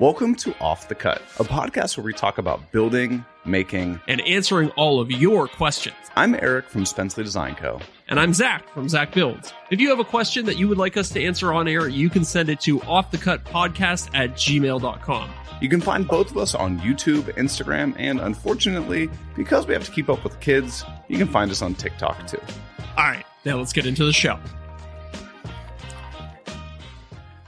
Welcome to Off the Cut, a podcast where we talk about building, making, and answering all of your questions. I'm Eric from Spencley Design Co. And I'm Zach from Zach Builds. If you have a question that you would like us to answer on air, you can send it to offthecutpodcast at gmail.com. You can find both of us on YouTube, Instagram, and unfortunately, because we have to keep up with kids, you can find us on TikTok too. All right, now let's get into the show.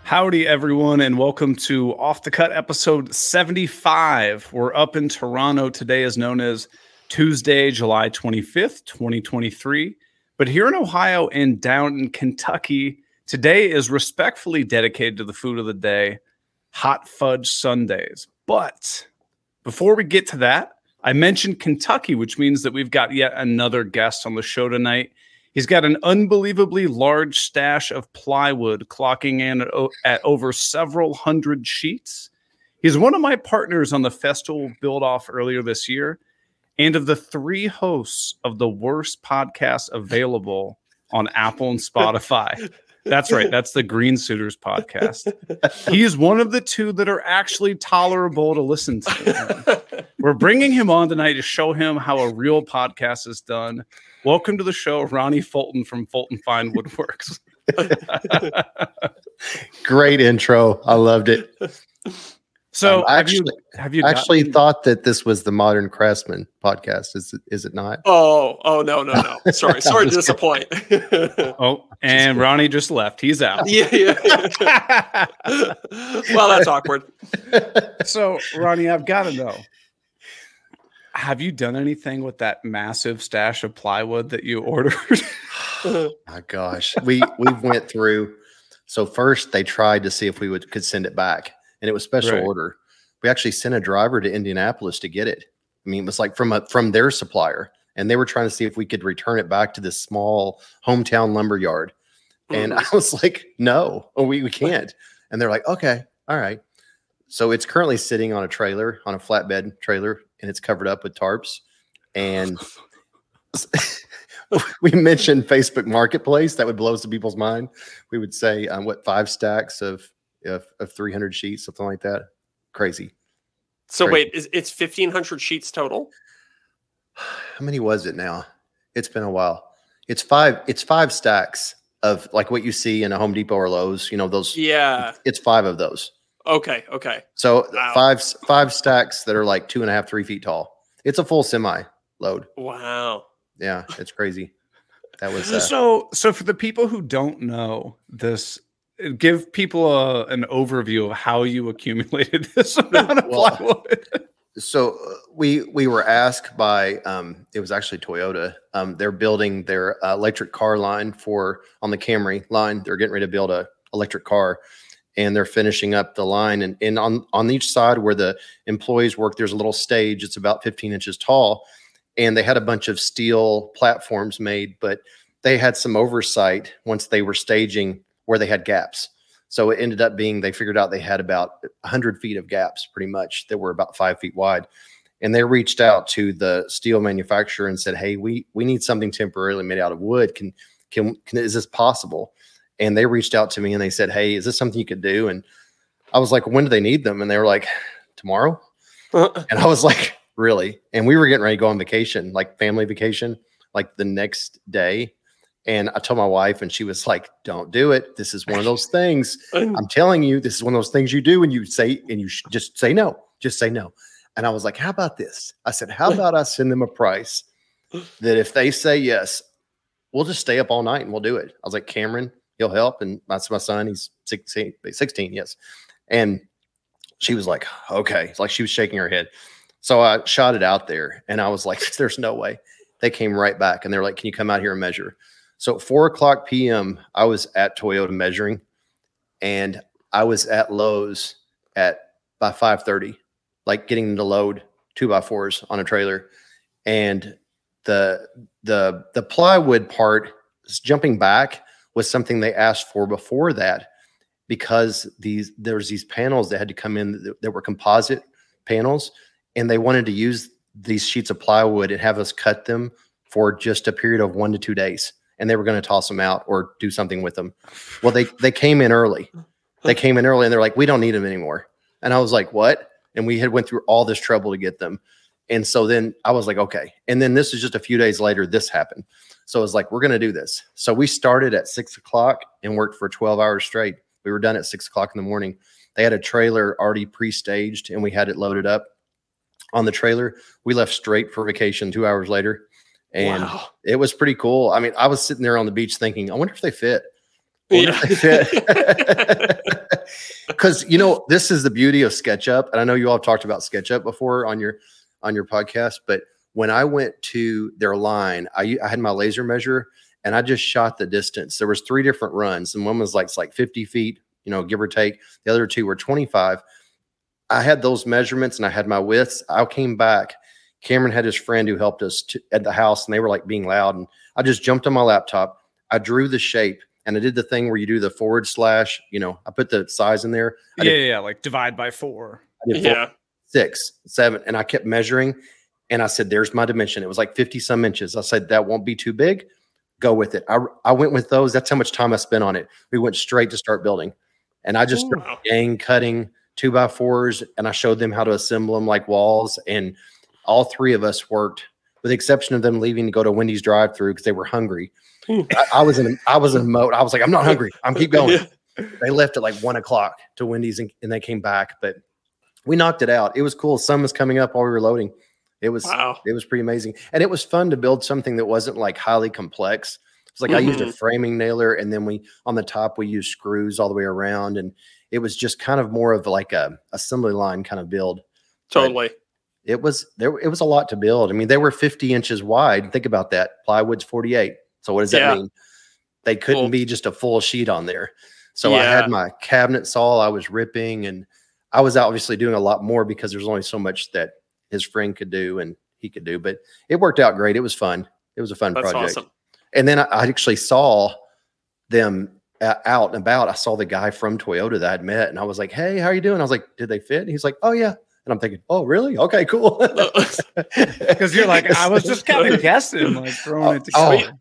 Howdy, everyone, and welcome to Off the Cut episode 75. We're up in Toronto. Today is known as Tuesday, July 25th, 2023. But here in Ohio and down in Kentucky, today is respectfully dedicated to the food of the day hot fudge sundaes. But before we get to that, I mentioned Kentucky, which means that we've got yet another guest on the show tonight. He's got an unbelievably large stash of plywood, clocking in at, at over several hundred sheets. He's one of my partners on the Festool build off earlier this year, and of the three hosts of the worst podcast available on Apple and Spotify. That's right. That's the Green Suitors podcast. He's one of the two that are actually tolerable to listen to. We're bringing him on tonight to show him how a real podcast is done. Welcome to the show, Ronnie Fulton from Fulton Fine Woodworks. Great intro. I loved it. So um, I actually, you, have you actually gotten... thought that this was the Modern Craftsman podcast? Is it, is it not? Oh, oh no, no, no. Sorry, sorry to disappoint. oh, and Ronnie just left. He's out. Yeah, yeah. well, that's awkward. So, Ronnie, I've got to know. Have you done anything with that massive stash of plywood that you ordered? My gosh, we we went through. So first, they tried to see if we would could send it back and it was special right. order. We actually sent a driver to Indianapolis to get it. I mean, it was like from a from their supplier, and they were trying to see if we could return it back to this small hometown lumber yard. And mm-hmm. I was like, no, we, we can't. And they're like, okay, all right. So it's currently sitting on a trailer, on a flatbed trailer, and it's covered up with tarps. And we mentioned Facebook Marketplace. That would blow some people's mind. We would say, um, what, five stacks of of, of 300 sheets, something like that. Crazy. So Crazy. wait, is it's 1500 sheets total? How many was it now? It's been a while. It's five. It's five stacks of like what you see in a Home Depot or Lowe's. You know those. Yeah. It's five of those. Okay. Okay. So wow. five five stacks that are like two and a half, three feet tall. It's a full semi load. Wow. Yeah, it's crazy. That was uh, so. So for the people who don't know this give people a, an overview of how you accumulated this amount of well, plywood. So uh, we we were asked by um, it was actually Toyota. Um, they're building their uh, electric car line for on the Camry line. They're getting ready to build a electric car, and they're finishing up the line. And, and on on each side where the employees work, there's a little stage. It's about 15 inches tall, and they had a bunch of steel platforms made, but they had some oversight once they were staging where they had gaps. So it ended up being they figured out they had about 100 feet of gaps pretty much that were about five feet wide. And they reached out to the steel manufacturer and said, "Hey, we we need something temporarily made out of wood. Can can, can is this possible?" And they reached out to me and they said, "Hey, is this something you could do?" And I was like, "When do they need them?" And they were like, "Tomorrow." Uh-uh. and I was like, "Really?" And we were getting ready to go on vacation, like family vacation, like the next day. And I told my wife, and she was like, "Don't do it. This is one of those things. I'm telling you, this is one of those things you do, and you say, and you just say no. Just say no." And I was like, "How about this?" I said, "How about I send them a price that if they say yes, we'll just stay up all night and we'll do it." I was like, "Cameron, he'll help," and that's my son. He's 16, 16 yes. And she was like, "Okay." It's like she was shaking her head. So I shot it out there, and I was like, "There's no way." They came right back, and they're like, "Can you come out here and measure?" So at four o'clock p.m., I was at Toyota measuring, and I was at Lowe's at by five thirty, like getting to load two by fours on a trailer, and the the the plywood part is jumping back was something they asked for before that because these there was these panels that had to come in that, that were composite panels and they wanted to use these sheets of plywood and have us cut them for just a period of one to two days and they were going to toss them out or do something with them. Well, they they came in early. They came in early and they're like, we don't need them anymore. And I was like, what? And we had went through all this trouble to get them. And so then I was like, okay. And then this is just a few days later, this happened. So it was like, we're going to do this. So we started at six o'clock and worked for 12 hours straight. We were done at six o'clock in the morning. They had a trailer already pre staged and we had it loaded up on the trailer. We left straight for vacation two hours later. And Wow. it was pretty cool. I mean, I was sitting there on the beach thinking, I wonder if they fit. I wonder if they fit. Because you know, this is the beauty of SketchUp, and I know you all have talked about SketchUp before on your on your podcast. But when I went to their line, I, I had my laser measure and I just shot the distance. There was three different runs, and one was like it's like 50 feet, you know, give or take. The other two were 25. I had those measurements and I had my widths. I came back. Cameron had his friend who helped us to, at the house, and they were like being loud. And I just jumped on my laptop. I drew the shape, and I did the thing where you do the forward slash. You know, I put the size in there. I Yeah, did, yeah, yeah, like divide by four. I did four, yeah. Six, seven, and I kept measuring. And I said, "There's my dimension." It was like fifty some inches. I said, "That won't be too big. Go with it." I I went with those. That's how much time I spent on it. We went straight to start building, and I just started Wow. gang cutting two by fours, and I showed them how to assemble them like walls. And all three of us worked, with the exception of them leaving to go to Wendy's drive-through because they were hungry. Hmm. I, I was in I was in a mode. I was like, I'm not hungry. I'm keep going Yeah. they left at like one o'clock to Wendy's and, and they came back, but we knocked it out. It was cool. Sun was coming up while we were loading. It was Wow. it was pretty amazing, and it was fun to build something that wasn't like highly complex. It's like I used a Mhm. framing nailer, and then we on the top we used screws all the way around, and it was just kind of more of like a assembly line kind of build. Totally. It was there. It was a lot to build. I mean, they were 50 inches wide. Think about that. Plywood's 48. So what does that Yeah. mean? They couldn't Well- be just a full sheet on there. So I had my cabinet saw. I was ripping, and I was obviously doing a lot more because there's only so much that his friend could do and he could do. But it worked out great. It was fun. It was a fun That's project. awesome. And then I, I actually saw them uh, out and about. I saw the guy from Toyota that I'd met, and I was like, "Hey, how are you doing?" I was like, "Did they fit?" And he's like, "Oh yeah." And I'm thinking, "Oh really? Okay, cool." Because you're like, I was just kind of guessing, like throwing it Oh, together.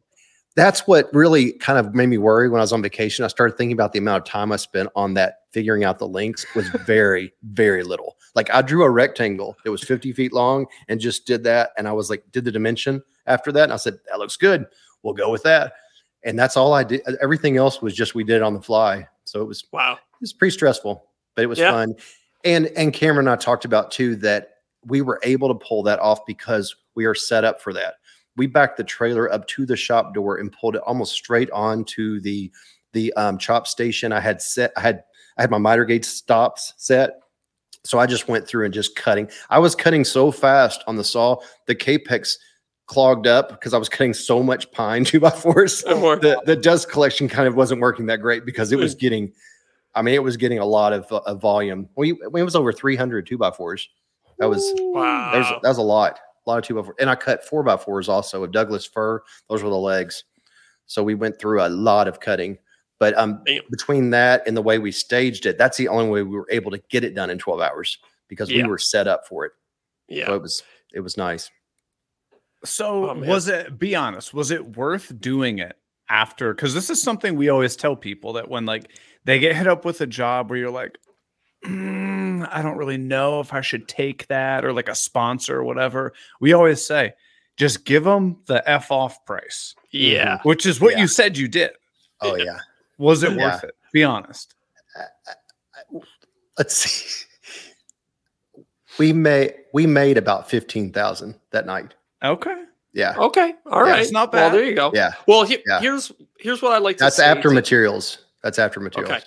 That's what really kind of made me worry when I was on vacation. I started thinking about the amount of time I spent on that figuring out the links was very, very little. Like I drew a rectangle that was 50 feet long and just did that. And I was like, did the dimension after that. And I said, that looks good. We'll go with that. And that's all I did. Everything else was just we did it on the fly. So it was Wow. it was pretty stressful, but it was Yeah. fun. And and Cameron and I talked about too that we were able to pull that off because we are set up for that. We backed the trailer up to the shop door and pulled it almost straight onto the the um, chop station. I had set I had I had my miter gauge stops set. So I just went through and just cutting. I was cutting so fast on the saw, the capex clogged up because I was cutting so much pine two by fours the the dust collection kind of wasn't working that great because it was getting i mean it was getting a lot of, uh, of volume we it was over 300 two by fours that was Wow. there's that was a lot a lot of two by four and i cut four by fours also of douglas fir those were the legs so we went through a lot of cutting but um Damn. between that and the way we staged it that's the only way we were able to get it done in 12 hours because Yeah. we were set up for it yeah. so it was it was nice So Oh, was it? Be honest. Was it worth doing it after? Because this is something we always tell people that when like they get hit up with a job where you're like, "Mm, I don't really know if I should take that or like a sponsor or whatever. We always say, just give them the f off price, yeah. which is what Yeah. you said you did. oh yeah Was it Yeah. worth it? Be honest. let's see. We made we made about fifteen thousand that night. Okay. Yeah, Okay. All Yeah, right. it's not Well, bad. there you go. yeah. Well, he- Yeah. here's here's what I like to That's say after to- materials. That's after materials. Okay.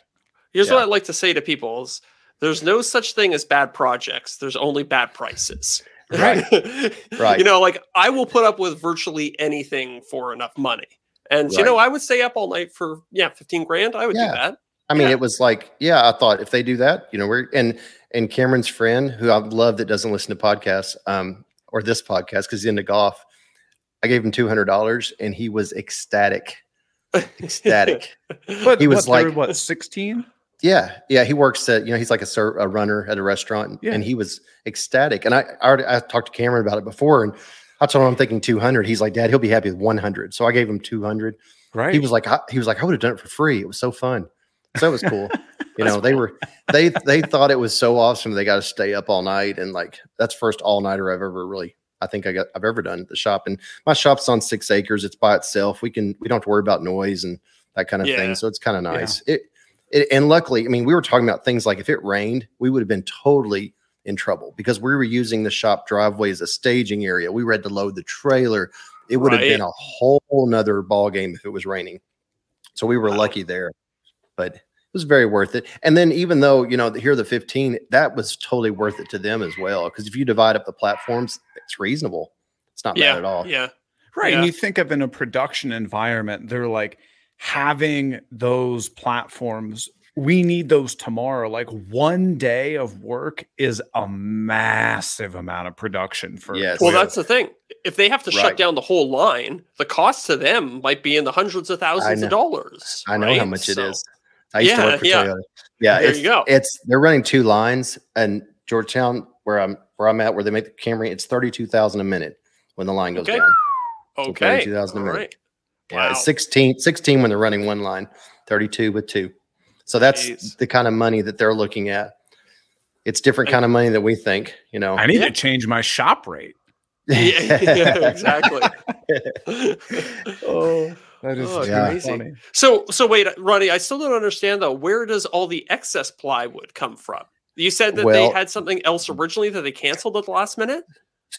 Here's Yeah. what I like to say to people is there's no such thing as bad projects. There's only bad prices. Right. Right. You know, like I will put up with virtually anything for enough money. And you know, I would stay up all night for yeah, 15 grand. I would Yeah. do that. I mean, Yeah. it was like, yeah, I thought if they do that, you know, we're and and Cameron's friend, who I love that doesn't listen to podcasts, um, or this podcast because he's into golf. I gave him two hundred dollars, and he was ecstatic, ecstatic. But He was what, they were, like- what 16? Yeah, yeah. He works at you know he's like a, ser- a runner at a restaurant, Yeah. and he was ecstatic. And I, I already I talked to Cameron about it before, and I told him I'm thinking 200. He's like, Dad, he'll be happy with 100. So I gave him 200. Right. He was like, I, he was like, I would have done it for free. It was so fun. So it was cool. You know, they were they they thought it was so awesome they got to stay up all night and like that's first all nighter I've ever really I think I got I've ever done at the shop. And my shop's on six acres. It's by itself. We can we don't have to worry about noise and that kind of Yeah. thing. So it's kind of nice. It, it and luckily, I mean, we were talking about things like if it rained, we would have been totally in trouble because we were using the shop driveway as a staging area. We had to load the trailer. It would have been a whole nother ball game if it was raining. So we were Wow. lucky there, but it was very worth it. And then even though you know here are the 15, that was totally worth it to them as well. Because if you divide up the platforms, it's reasonable. It's not yeah, bad at all. yeah, Right. Yeah. And you think of in a production environment, they're like having those platforms. We need those tomorrow. Like one day of work is a massive amount of production for Yes. Well, that's the thing. If they have to shut down the whole line, the cost to them might be in the hundreds of thousands of dollars. I know how much it So, is. I used Yeah, to work for yeah. Toyota. Yeah, There it's, you go. It's they're running two lines, and Georgetown, where I'm where I'm at, where they make the Camry, it's thirty two thousand a minute when the line goes Okay. down. Okay. 32,000 a minute. right. Yeah, Wow. it's 16, 16 when they're running one line, 32 with two. So that's Jeez. the kind of money that they're looking at. It's different kind of money that we think, you know. I need Yeah. to change my shop rate. yeah, yeah, exactly. Oh, that Oh, Yeah. crazy. So, so wait, Ronnie, I still don't understand though. Where does all the excess plywood come from? You said that Well- they had something else originally that they canceled at the last minute.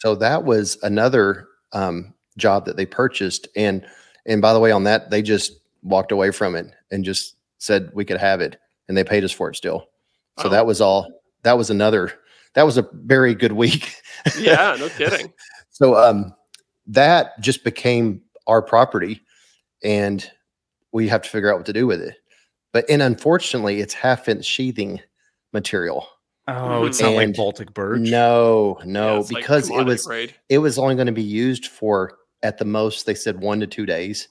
So that was another um, job that they purchased, and and by the way, on that they just walked away from it and just said we could have it, and they paid us for it still. So Oh. that was all. That was another. That was a very good week. Yeah, no kidding. So um, that just became our property, and we have to figure out what to do with it. But and unfortunately, it's half inch sheathing material. Oh, it's not like Baltic birch. No, Yeah, no, like because it was grade. it was only going to be used for at the most they said one to two days.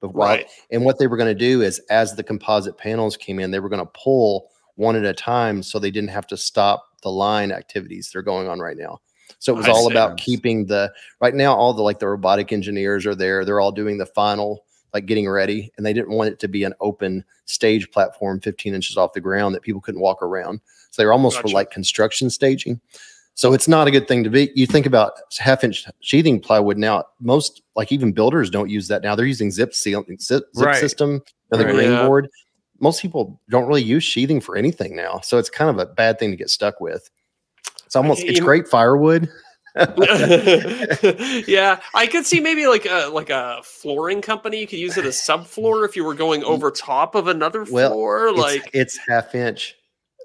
But right. and what they were going to do is as the composite panels came in, they were going to pull one at a time so they didn't have to stop the line activities they're going on right now. So it was I all see. about keeping the right now all the like the robotic engineers are there. They're all doing the final like getting ready and they didn't want it to be an open stage platform 15 inches off the ground that people couldn't walk around. So they were almost for like construction staging. So it's not a good thing to be. You think about half inch sheathing plywood now. Most like even builders don't use that now. They're using zip seal zip, zip Right. system or the Right. green Yeah. board. Most people don't really use sheathing for anything now. So it's kind of a bad thing to get stuck with. It's almost it's great firewood. yeah, I could see maybe like a like a flooring company. You could use it as subfloor if you were going over top of another Well, floor. It's, Like, it's half inch.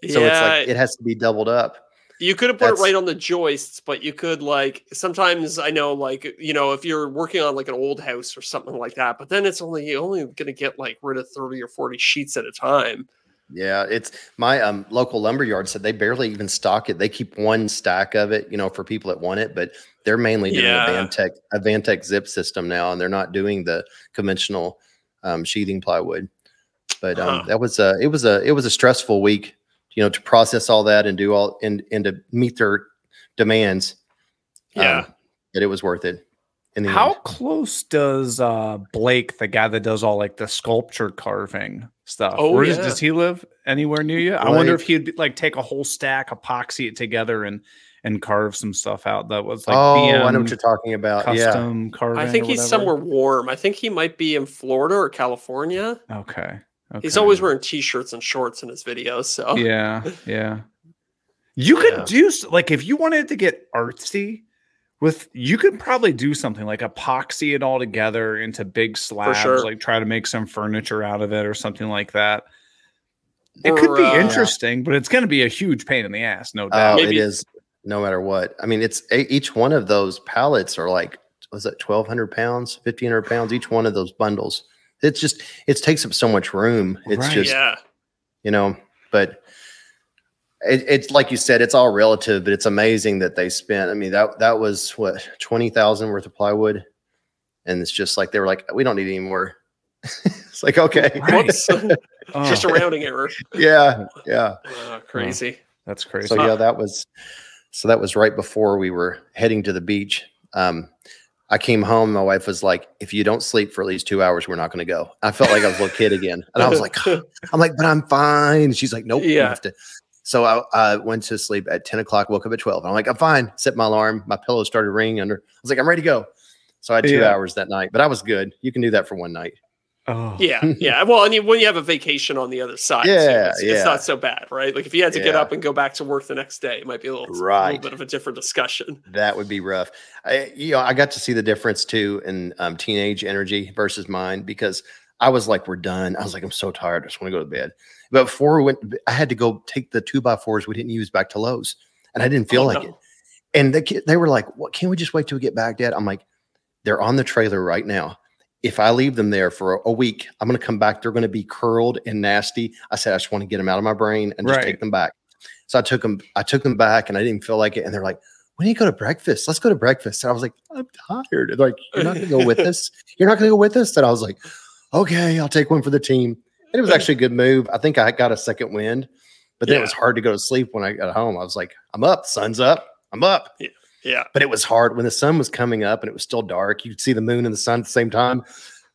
So yeah, it's like it has to be doubled up. You could have put it right on the joists, but you could like sometimes I know like you know if you're working on like an old house or something like that, but then it's only only going to get like rid of thirty or forty sheets at a time. Yeah, it's my um, local lumber yard said they barely even stock it. They keep one stack of it, you know, for people that want it, but they're mainly doing Yeah. AdvanTech a Vantech zip system now, and they're not doing the conventional um, sheathing plywood. But um, Huh. that was a it was a it was a stressful week, you know, to process all that and do all and and to meet their demands. Yeah. um, but it was worth it. In the How end. close does uh Blake, the guy that does all like the sculpture carving stuff? Oh, Where does, yeah. does he live? Anywhere near you? I wonder if he'd like take a whole stack, epoxy it together, and and carve some stuff out that was like oh, I know what you're talking about. Yeah, carving. I think he's whatever? somewhere warm. I think he might be in Florida or California. Okay. He's always wearing t-shirts and shorts in his videos. So Yeah, yeah. You could Yeah. do like if you wanted to get artsy with you could probably do something like epoxy it all together into big slabs, sure. like try to make some furniture out of it or something like that. It could be uh, interesting, but it's going to be a huge pain in the ass, no Oh, doubt. Maybe- it is no matter what. I mean, it's each one of those pallets are like, was that 1200 pounds, 1500 pounds, each one of those bundles. It's just, it takes up so much room. It's Right. just, yeah, you know, but it, it's like you said, it's all relative, but it's amazing that they spent, I mean, that, that was what, 20,000 worth of plywood. And it's just like, they were like, we don't need any more. it's like, okay. Right. whoops, Oh, just a rounding error. Yeah. Yeah. Uh, crazy. that's crazy. So yeah, that was so that was right before we were heading to the beach. Um, I came home. My wife was like, "If you don't sleep for at least two hours, we're not going to go." I felt like I was a little kid again, and I was like, "I'm like, but I'm fine." And she's like, "Nope, you have to." So I, I went to sleep at ten o'clock. Woke up at twelve. I'm like, "I'm fine." Set my alarm. My pillow started ringing under. I was like, "I'm ready to go." So I had two Yeah. hours that night, but I was good. You can do that for one night. Oh, Yeah, yeah. Well, and you, when you have a vacation on the other side, too, Yeah, it's, yeah. it's not so bad, right? Like if you had to get up and go back to work the next day, it might be a little, right. a little bit of a different discussion. That would be rough. I, you know, I got to see the difference too in um, teenage energy versus mine because I was like, "We're done." I was like, "I'm so tired. I just want to go to bed." But before we went, I had to go take the two by fours we didn't use back to Lowe's, and I didn't feel Oh, like no. it. And the kid, they were like, "What? Can't we just wait till we get back, Dad?" I'm like, "They're on the trailer right now. If I leave them there for a, week, I'm going to come back. They're going to be curled and nasty." I said, "I just want to get them out of my brain and just Right. take them back." So I took them. I took them back, and I didn't feel like it. And they're like, "When do you go to breakfast? Let's go to breakfast." And I was like, "I'm tired." And like, "You're not going to go with us? You're not going to go with us?" And I was like, "Okay, I'll take one for the team." And it was actually a good move. I think I got a second wind, but then it was hard to go to sleep when I got home. I was like, "I'm up. Sun's up. I'm up." Yeah, but it was hard when the sun was coming up and it was still dark. You'd see the moon and the sun at the same time.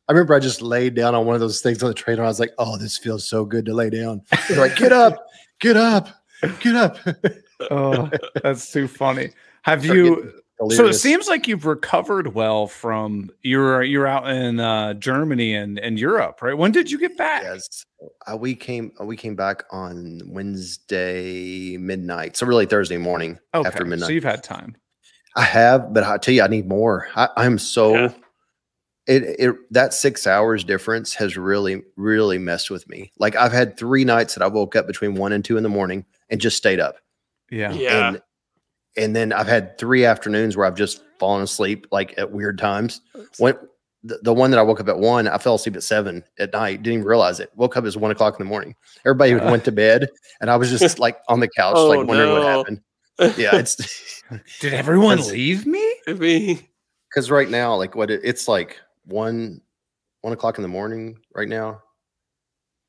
I remember I just laid down on one of those things on the trailer. I was like, "Oh, this feels so good to lay down." They're like, "Get up, get up, get up." oh, that's too funny. Have Start you? So it seems like you've recovered well from you're you're out in uh, Germany and and Europe, right? When did you get back? yes, uh, we came uh, we came back on Wednesday midnight, so really Thursday morning Okay, after midnight. so you've had time. I have, but I tell you, I need more. I, I'm so Yeah. it it that six hours difference has really really messed with me. Like I've had three nights that I woke up between one and two in the morning and just stayed up. Yeah. yeah. and and then I've had three afternoons where I've just fallen asleep like at weird times. When the, the one that I woke up at one, I fell asleep at seven at night. Didn't even realize it. Woke up at one o'clock in the morning. Everybody Uh. went to bed, and I was just like on the couch, Oh, like wondering what happened. Yeah, it's Did everyone That's- leave me? I mean, because right now, like what it, it's like one one o'clock in the morning right now.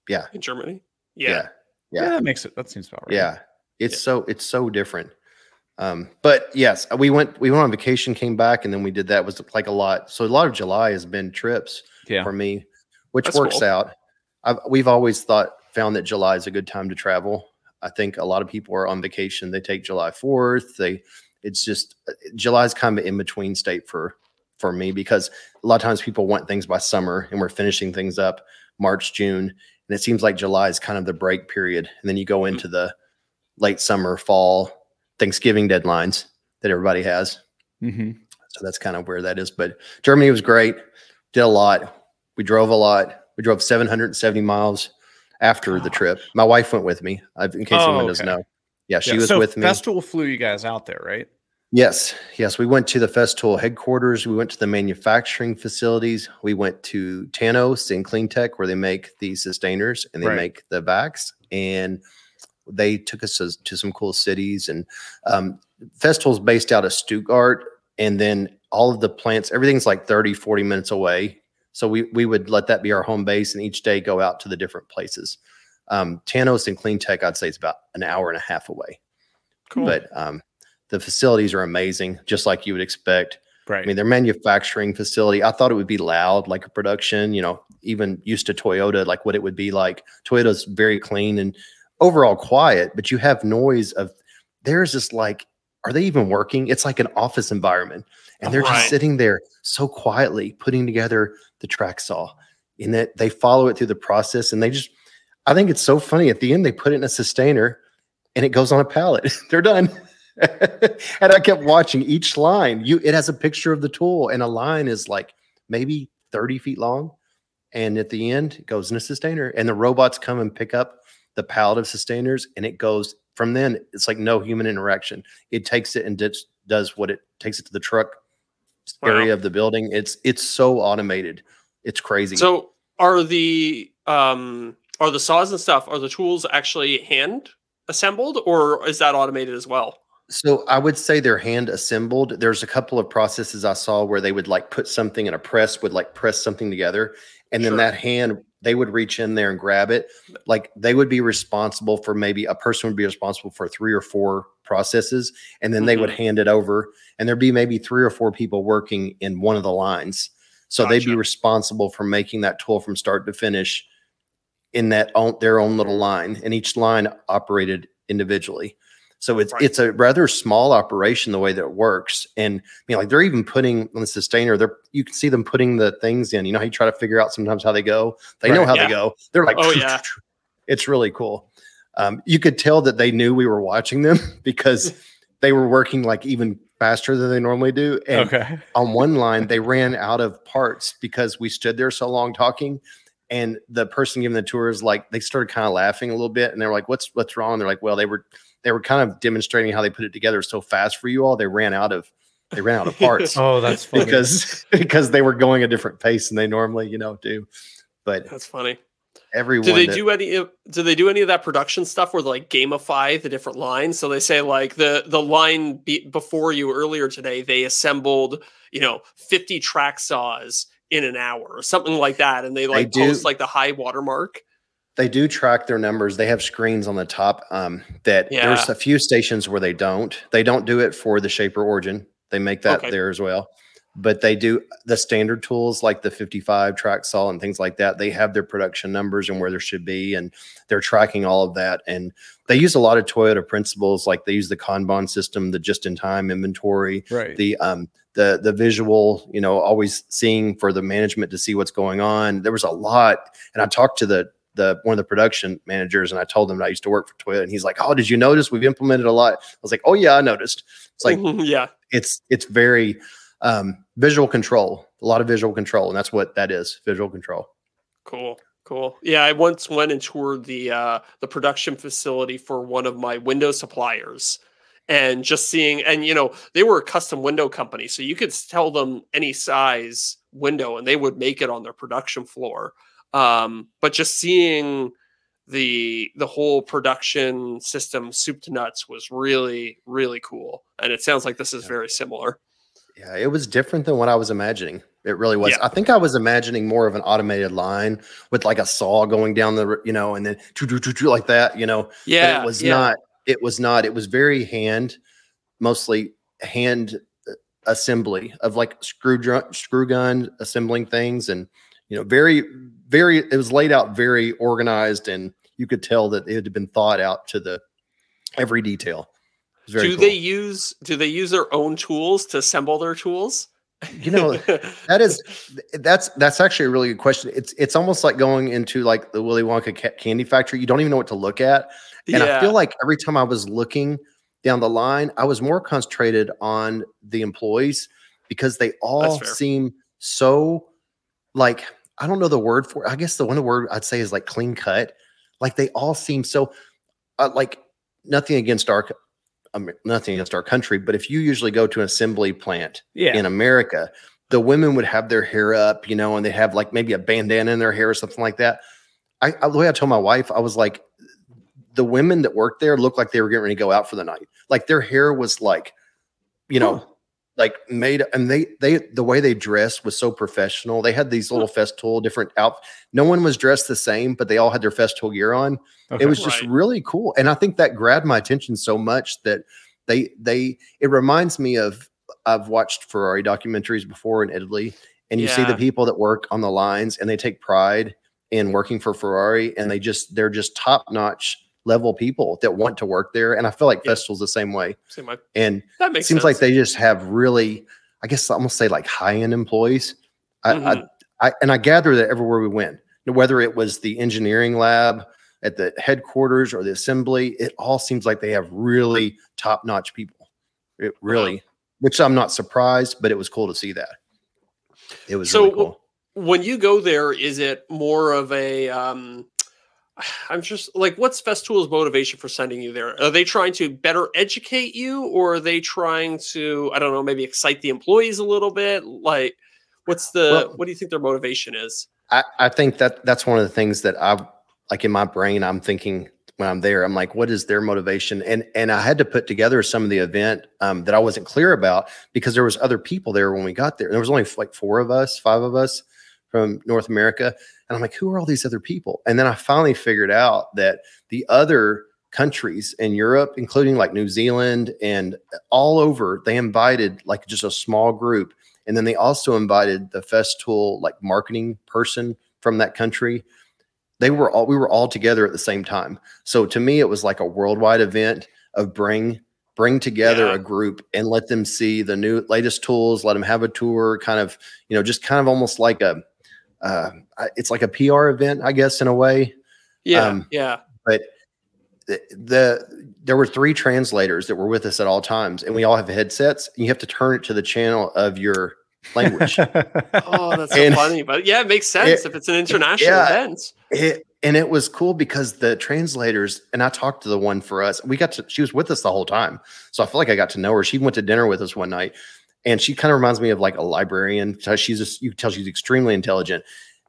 Yeah, in Germany. yeah, Yeah. Yeah, yeah. that makes it. That seems about right. Yeah. It's Yeah. so it's so different. Um, but yes, we went we went on vacation, came back, and then we did that. It was like a lot. So a lot of July has been trips Yeah. for me, which That's works cool. out. I've, we've always thought found that July is a good time to travel. I think a lot of people are on vacation. They take July Fourth. They it's just July is kind of an in between state for for me because a lot of times people want things by summer, and we're finishing things up March June, and it seems like July is kind of the break period, and then you go into the late summer, fall, Thanksgiving deadlines that everybody has. hmm So that's kind of where that is. But Germany was great. Did a lot. We drove a lot. We drove 770 miles after the trip. My wife went with me. I've, in case Oh, anyone doesn't know. Yeah, she Yeah, was so with me. Festool flew you guys out there, right? Yes, yes. We went to the Festool headquarters. We went to the manufacturing facilities. We went to Tanos and Clean Tech, where they make the Systainers and they Right. make the backs. And they took us to, to some cool cities. And um, Festool's based out of Stuttgart. And then all of the plants, everything's like 30, 40 minutes away. So we, we would let that be our home base and each day go out to the different places. Um, Tanos and Clean Tech, I'd say it's about an hour and a half away Cool. but um, the facilities are amazing, just like you would expect. Right. I mean, their manufacturing facility, I thought it would be loud, like a production, you know, even used to Toyota, like what it would be like. Toyota's very clean and overall quiet, but you have noise of there's just like, are they even working? It's like an office environment. And they're Right. just sitting there so quietly putting together the track saw. In that they follow it through the process and they just I think it's so funny. At the end, they put it in a Systainer and it goes on a pallet. They're done. and I kept watching each line. You it has a picture of the tool, and a line is like maybe 30 feet long. And at the end, it goes in a Systainer. And the robots come and pick up the pallet of Systainers, and it goes from then, it's like no human interaction. It takes it and does, does what it takes it to the truck Wow. area of the building. It's it's so automated. It's crazy. So are the um are the saws and stuff are the tools actually hand assembled or is that automated as well? So I would say they're hand assembled. There's a couple of processes I saw where they would like put something in a press would like press something together, and then that hand they would reach in there and grab it. Like they would be responsible for maybe a person would be responsible for three or four processes, and then they would mm-hmm. hand it over, and there'd be maybe three or four people working in one of the lines. So they'd be responsible for making that tool from start to finish in that own, their own little line, and each line operated individually. So it's Right. it's a rather small operation the way that it works, and you know, like they're even putting on the Systainer. They're you can see them putting the things in. You know, how you try to figure out sometimes how they go. They know how Yeah. they go. They're like, Oh, yeah. it's really cool. Um, you could tell that they knew we were watching them because they were working like even faster than they normally do. And Okay. on one line they ran out of parts because we stood there so long talking and the person giving the tour is like they started kind of laughing a little bit and they're like what's what's wrong they're like well they were they were kind of demonstrating how they put it together so fast for you all they ran out of they ran out of parts Oh, that's funny. because because they were going a different pace than they normally you know do but That's funny. everyone Do they that- do any? of- Do they do any of that production stuff where they like gamify the different lines? So they say like the the line be, before you earlier today, they assembled you know fifty track saws in an hour or something like that, and they like do. post like the high watermark. They do track their numbers. They have screens on the top. Um, that there's a few stations where they don't. They don't do it for the Shaper Origin. They make that Okay. there as well. But they do the standard tools like the 55 track saw and things like that. They have their production numbers and where there should be, and they're tracking all of that. And they use a lot of Toyota principles, like they use the Kanban system, the just-in-time inventory, right. the um the the visual you know always seeing for the management to see what's going on there was a lot and i talked to the the one of the production managers and i told him i used to work for toyota and he's like oh did you notice? We've implemented a lot. I was like oh yeah i noticed. It's like yeah, it's it's very um visual control a lot of visual control and that's what that is visual control. Cool, cool. Yeah, I once went and toured the uh, the production facility for one of my window suppliers, and just seeing, and you know, they were a custom window company, so you could tell them any size window, and they would make it on their production floor. Um, but just seeing the the whole production system soup to nuts was really really cool and it sounds like this is very similar Yeah, it was different than what I was imagining. It really was. Yeah. I think I was imagining more of an automated line with like a saw going down the, you know, and then choo, choo, choo, choo, like that, you know. But yeah it was yeah. not. It was not. It was very hand, mostly hand uh, assembly of like screw dr- screw gun assembling things, and you know, very, very. It was laid out very organized, and you could tell that it had been thought out to the every detail. It was very do cool. they use do they use their own tools to assemble their tools You know, That is that's that's actually a really good question. It's it's almost like going into like the Willy Wonka ca- candy factory. You don't even know what to look at. And I feel like every time I was looking down the line, I was more concentrated on the employees because they all seem so like I don't know the word for. it. I guess the one word I'd say is like clean cut. Like they all seem so uh, like nothing against our um, nothing against our country, but if you usually go to an assembly plant yeah. in America, the women would have their hair up, you know, and they have like maybe a bandana in their hair or something like that. I, I the way I told my wife, I was like, the women that worked there looked like they were getting ready to go out for the night. Like their hair was like, you know. Like made and they they the way they dressed was so professional. They had these little festool different out. No one was dressed the same, but they all had their festool gear on Okay. it was just Right. really cool and i think that grabbed my attention so much that they they it reminds me of i've watched ferrari documentaries before in italy and you see the people that work on the lines and they take pride in working for ferrari and they just they're just top notch level people that want to work there and i feel like Yeah. Festool's the same way. Seem like- and that it makes seems like they just have really i guess i'm gonna say like high-end employees. I, Mhm. I, I and i gather that everywhere we went whether it was the engineering lab at the headquarters or the assembly it all seems like they have really top-notch people. It really which i'm not surprised but it was cool to see that. It was So, really cool. when you go there, is it more of a um I'm just like what's Festool's motivation for sending you there? Are they trying to better educate you or are they trying to, I don't know, maybe excite the employees a little bit? Like what's the Well- what do you think their motivation is? I, I think that that's one of the things that I like in my brain. I'm thinking when I'm there, I'm like, what is their motivation? And and I had to put together some of the event um, that I wasn't clear about because there was other people there when we got there. There was only like four of us, five of us from North America. And I'm like, who are all these other people? And then I finally figured out that the other countries in Europe, including like New Zealand and uh, all over, they invited like just a small group. And then they also invited the Festool like marketing person from that country. They were all we were all together at the same time. So to me, it was like a worldwide event of bring bring together Yeah. a group and let them see the new latest tools let them have a tour kind of you know just kind of almost like a uh, it's like a pr event i guess in a way Yeah, Um, yeah. but the, the there were three translators that were with us at all times and we all have headsets and you have to turn it to the channel of your language Oh, that's so And- funny. But yeah, it makes sense It- if it's an international yeah. event. It, and it was cool because the translators and I talked to the one for us. We got to she was with us the whole time, so I feel like I got to know her. She went to dinner with us one night, and she kind of reminds me of like a librarian. She's just you can tell she's extremely intelligent,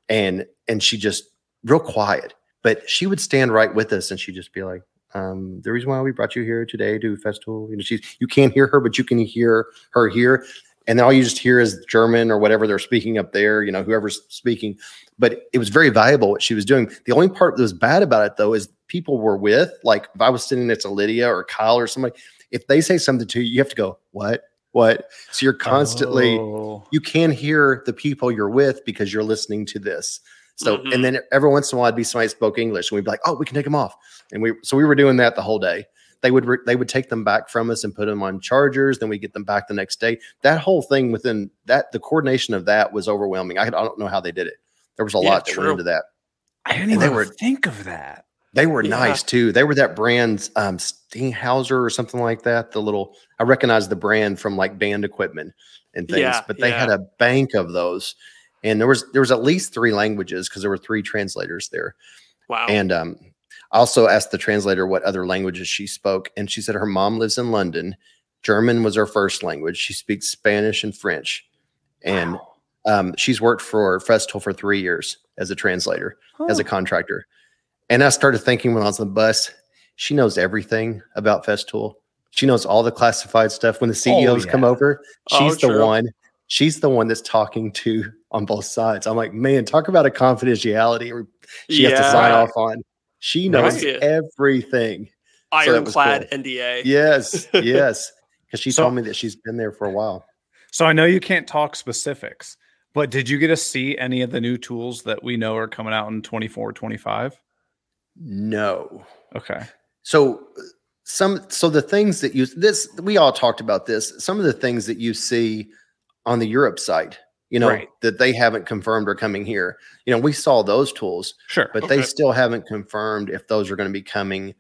and and she just real quiet. But she would stand right with us, and she'd just be like, um, "The reason why we brought you here today to Festool, you know, she's you can't hear her, but you can hear her here." And then all you just hear is German or whatever they're speaking up there, you know, whoever's speaking but it was very valuable what she was doing. The only part that was bad about it though is people were with, like if I was sitting next to Lydia or Kyle or somebody, if they say something to you, you have to go, what, what? So you're constantly, Oh. you can hear the people you're with because you're listening to this. So, Mhm. and then every once in a while, I'd be somebody spoke English, and we'd be like, "Oh, we can take them off." And we, so we were doing that the whole day. They would, re- they would take them back from us and put them on chargers. Then we get them back the next day. That whole thing within that, the coordination of that was overwhelming. I, I don't know how they did it. There was a Yeah, lot that true. went into that. I didn't And they even were- think of that. They were Yeah. nice too. They were that brand, um, Stinghauser or something like that. The little, I recognize the brand from like band equipment and things, Yeah, but they had a bank of those. And there was there was at least three languages because there were three translators there. Wow. And um, I also asked the translator what other languages she spoke, and she said her mom lives in London. German was her first language. She speaks Spanish and French, and Wow. um, she's worked for Festool for three years as a translator as a contractor. And I started thinking when I was on the bus, she knows everything about Festool. She knows all the classified stuff. When the oh, CEOs come yeah. over, Oh, she's the one. She's the one that's talking to on both sides. I'm like, man, talk about a confidentiality or she has to sign off on. She knows Right. everything. so Ironclad cool. NDA. Yes, yes. Because she So- told me that she's been there for a while. So I know you can't talk specifics, but did you get to see any of the new tools that we know are coming out in 24, 25? No. Okay. So some so the things that you this we all talked about this. Some of the things that you see on the Europe side, you know, Right. that they haven't confirmed are coming here. You know, we saw those tools, Sure. but they still haven't confirmed if those are going to be coming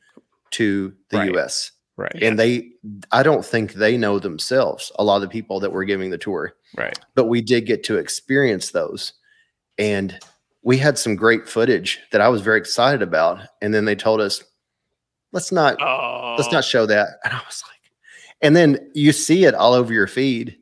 to the Right. US. right. And they I don't think they know themselves, a lot of the people that were giving the tour. Right. But we did get to experience those. And we had some great footage that I was very excited about. And then they told us, let's not Oh, let's not show that. And I was like, and then you see it all over your feed.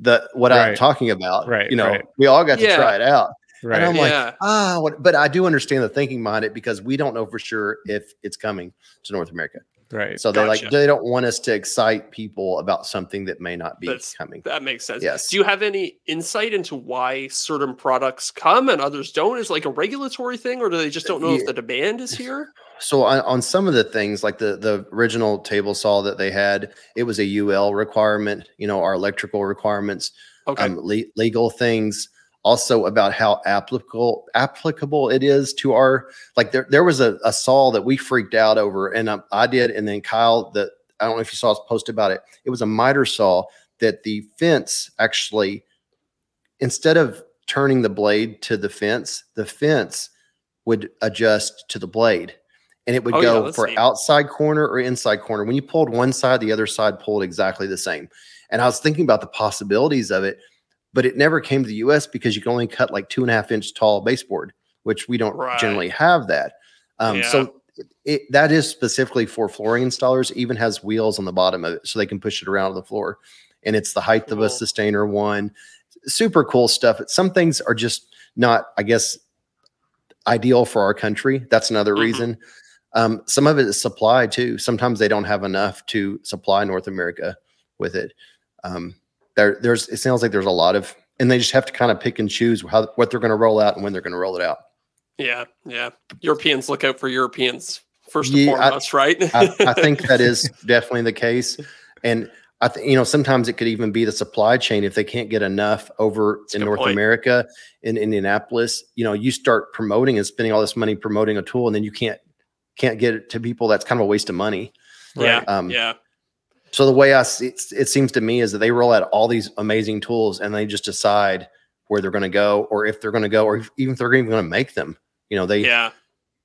The what I'm talking about, Right, You know, right. we all got to try it out. Right. And I'm Yeah. like, ah, what? But I do understand the thinking behind it because we don't know for sure if it's coming to North America. Right. So they like they don't want us to excite people about something that may not be That's- coming. That makes sense. Yes. Do you have any insight into why certain products come and others don't? Is it like a regulatory thing, or do they just don't know Yeah. if the demand is here? So on, on some of the things, like the the original table saw that they had, it was a UL requirement. You know, our electrical requirements. Okay. um, le- legal things also about how applicable applicable it is to our like there, there was a, a saw that we freaked out over and um, i did and then kyle that i don't know if you saw us post about it it was a miter saw that the fence actually instead of turning the blade to the fence the fence would adjust to the blade and it would Oh, go that's for neat. outside corner or inside corner when you pulled one side the other side pulled exactly the same and I was thinking about the possibilities of it, but it never came to the US because you can only cut like two and a half inch tall baseboard, which we don't Right. generally have that. Um, Yeah. So it, that is specifically for flooring installers, even has wheels on the bottom of it so they can push it around on the floor. And it's the height of a Systainer one. Super cool stuff. Some things are just not, I guess, ideal for our country. That's another Mhm. reason. Um, some of it is supply too. Sometimes they don't have enough to supply North America with it. Um, there, there's it sounds like there's a lot of, and they just have to kind of pick and choose how what they're going to roll out and when they're going to roll it out. Yeah, yeah. Europeans look out for Europeans first Yeah, and I- right? I, I think that is definitely the case. And I think, you know, sometimes it could even be the supply chain. If they can't get enough over a in North point. America, in Indianapolis, you know, you start promoting and spending all this money promoting a tool and then you can't, can't get it to people. That's kind of a waste of money. yeah, Um, yeah, So the way I see it, seems to me is that they roll out all these amazing tools and they just decide where they're going to go or if they're going to go or if, even if they're even going to make them. You know, they, yeah.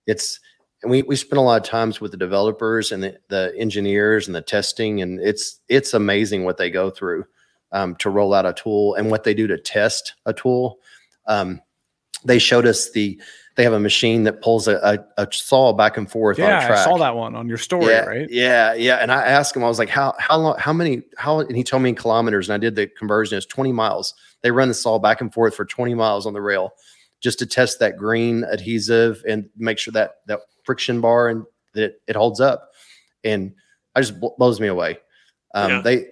it's and we we spend a lot of times with the developers and the, the engineers and the testing and it's it's amazing what they go through um, to roll out a tool and what they do to test a tool um, they showed us the they have a machine that pulls a, a, a saw back and forth on a Yeah, track I saw that one on your story, yeah, right? Yeah, yeah. And I asked him, I was like, how how long how many how and he told me in kilometers and I did the conversion, it's 20 miles. They run the saw back and forth for 20 miles on the rail just to test that green adhesive and make sure that that friction bar and that it, it holds up. And I just blows me away. Um Yeah. they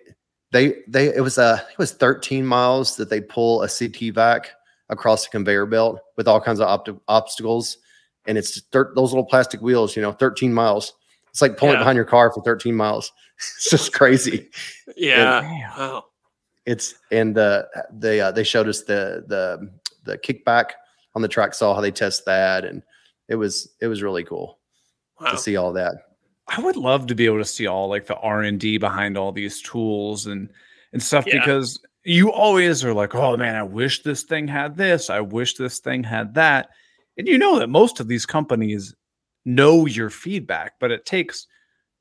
they they it was uh it was 13 miles that they pull a CT vac across the conveyor belt with all kinds of opti- obstacles. And it's thir- those little plastic wheels, you know, 13 miles. It's like pulling Yeah. behind your car for 13 miles. It's just crazy. Yeah. Damn. Wow. It's and uh, they uh, they showed us the the the kickback on the track saw how they test that, and it was it was really cool Wow. to see all that. I would love to be able to see all like the R and D behind all these tools and and stuff Yeah. because you always are like, oh man, I wish this thing had this. I wish this thing had that. And you know that most of these companies know your feedback, but it takes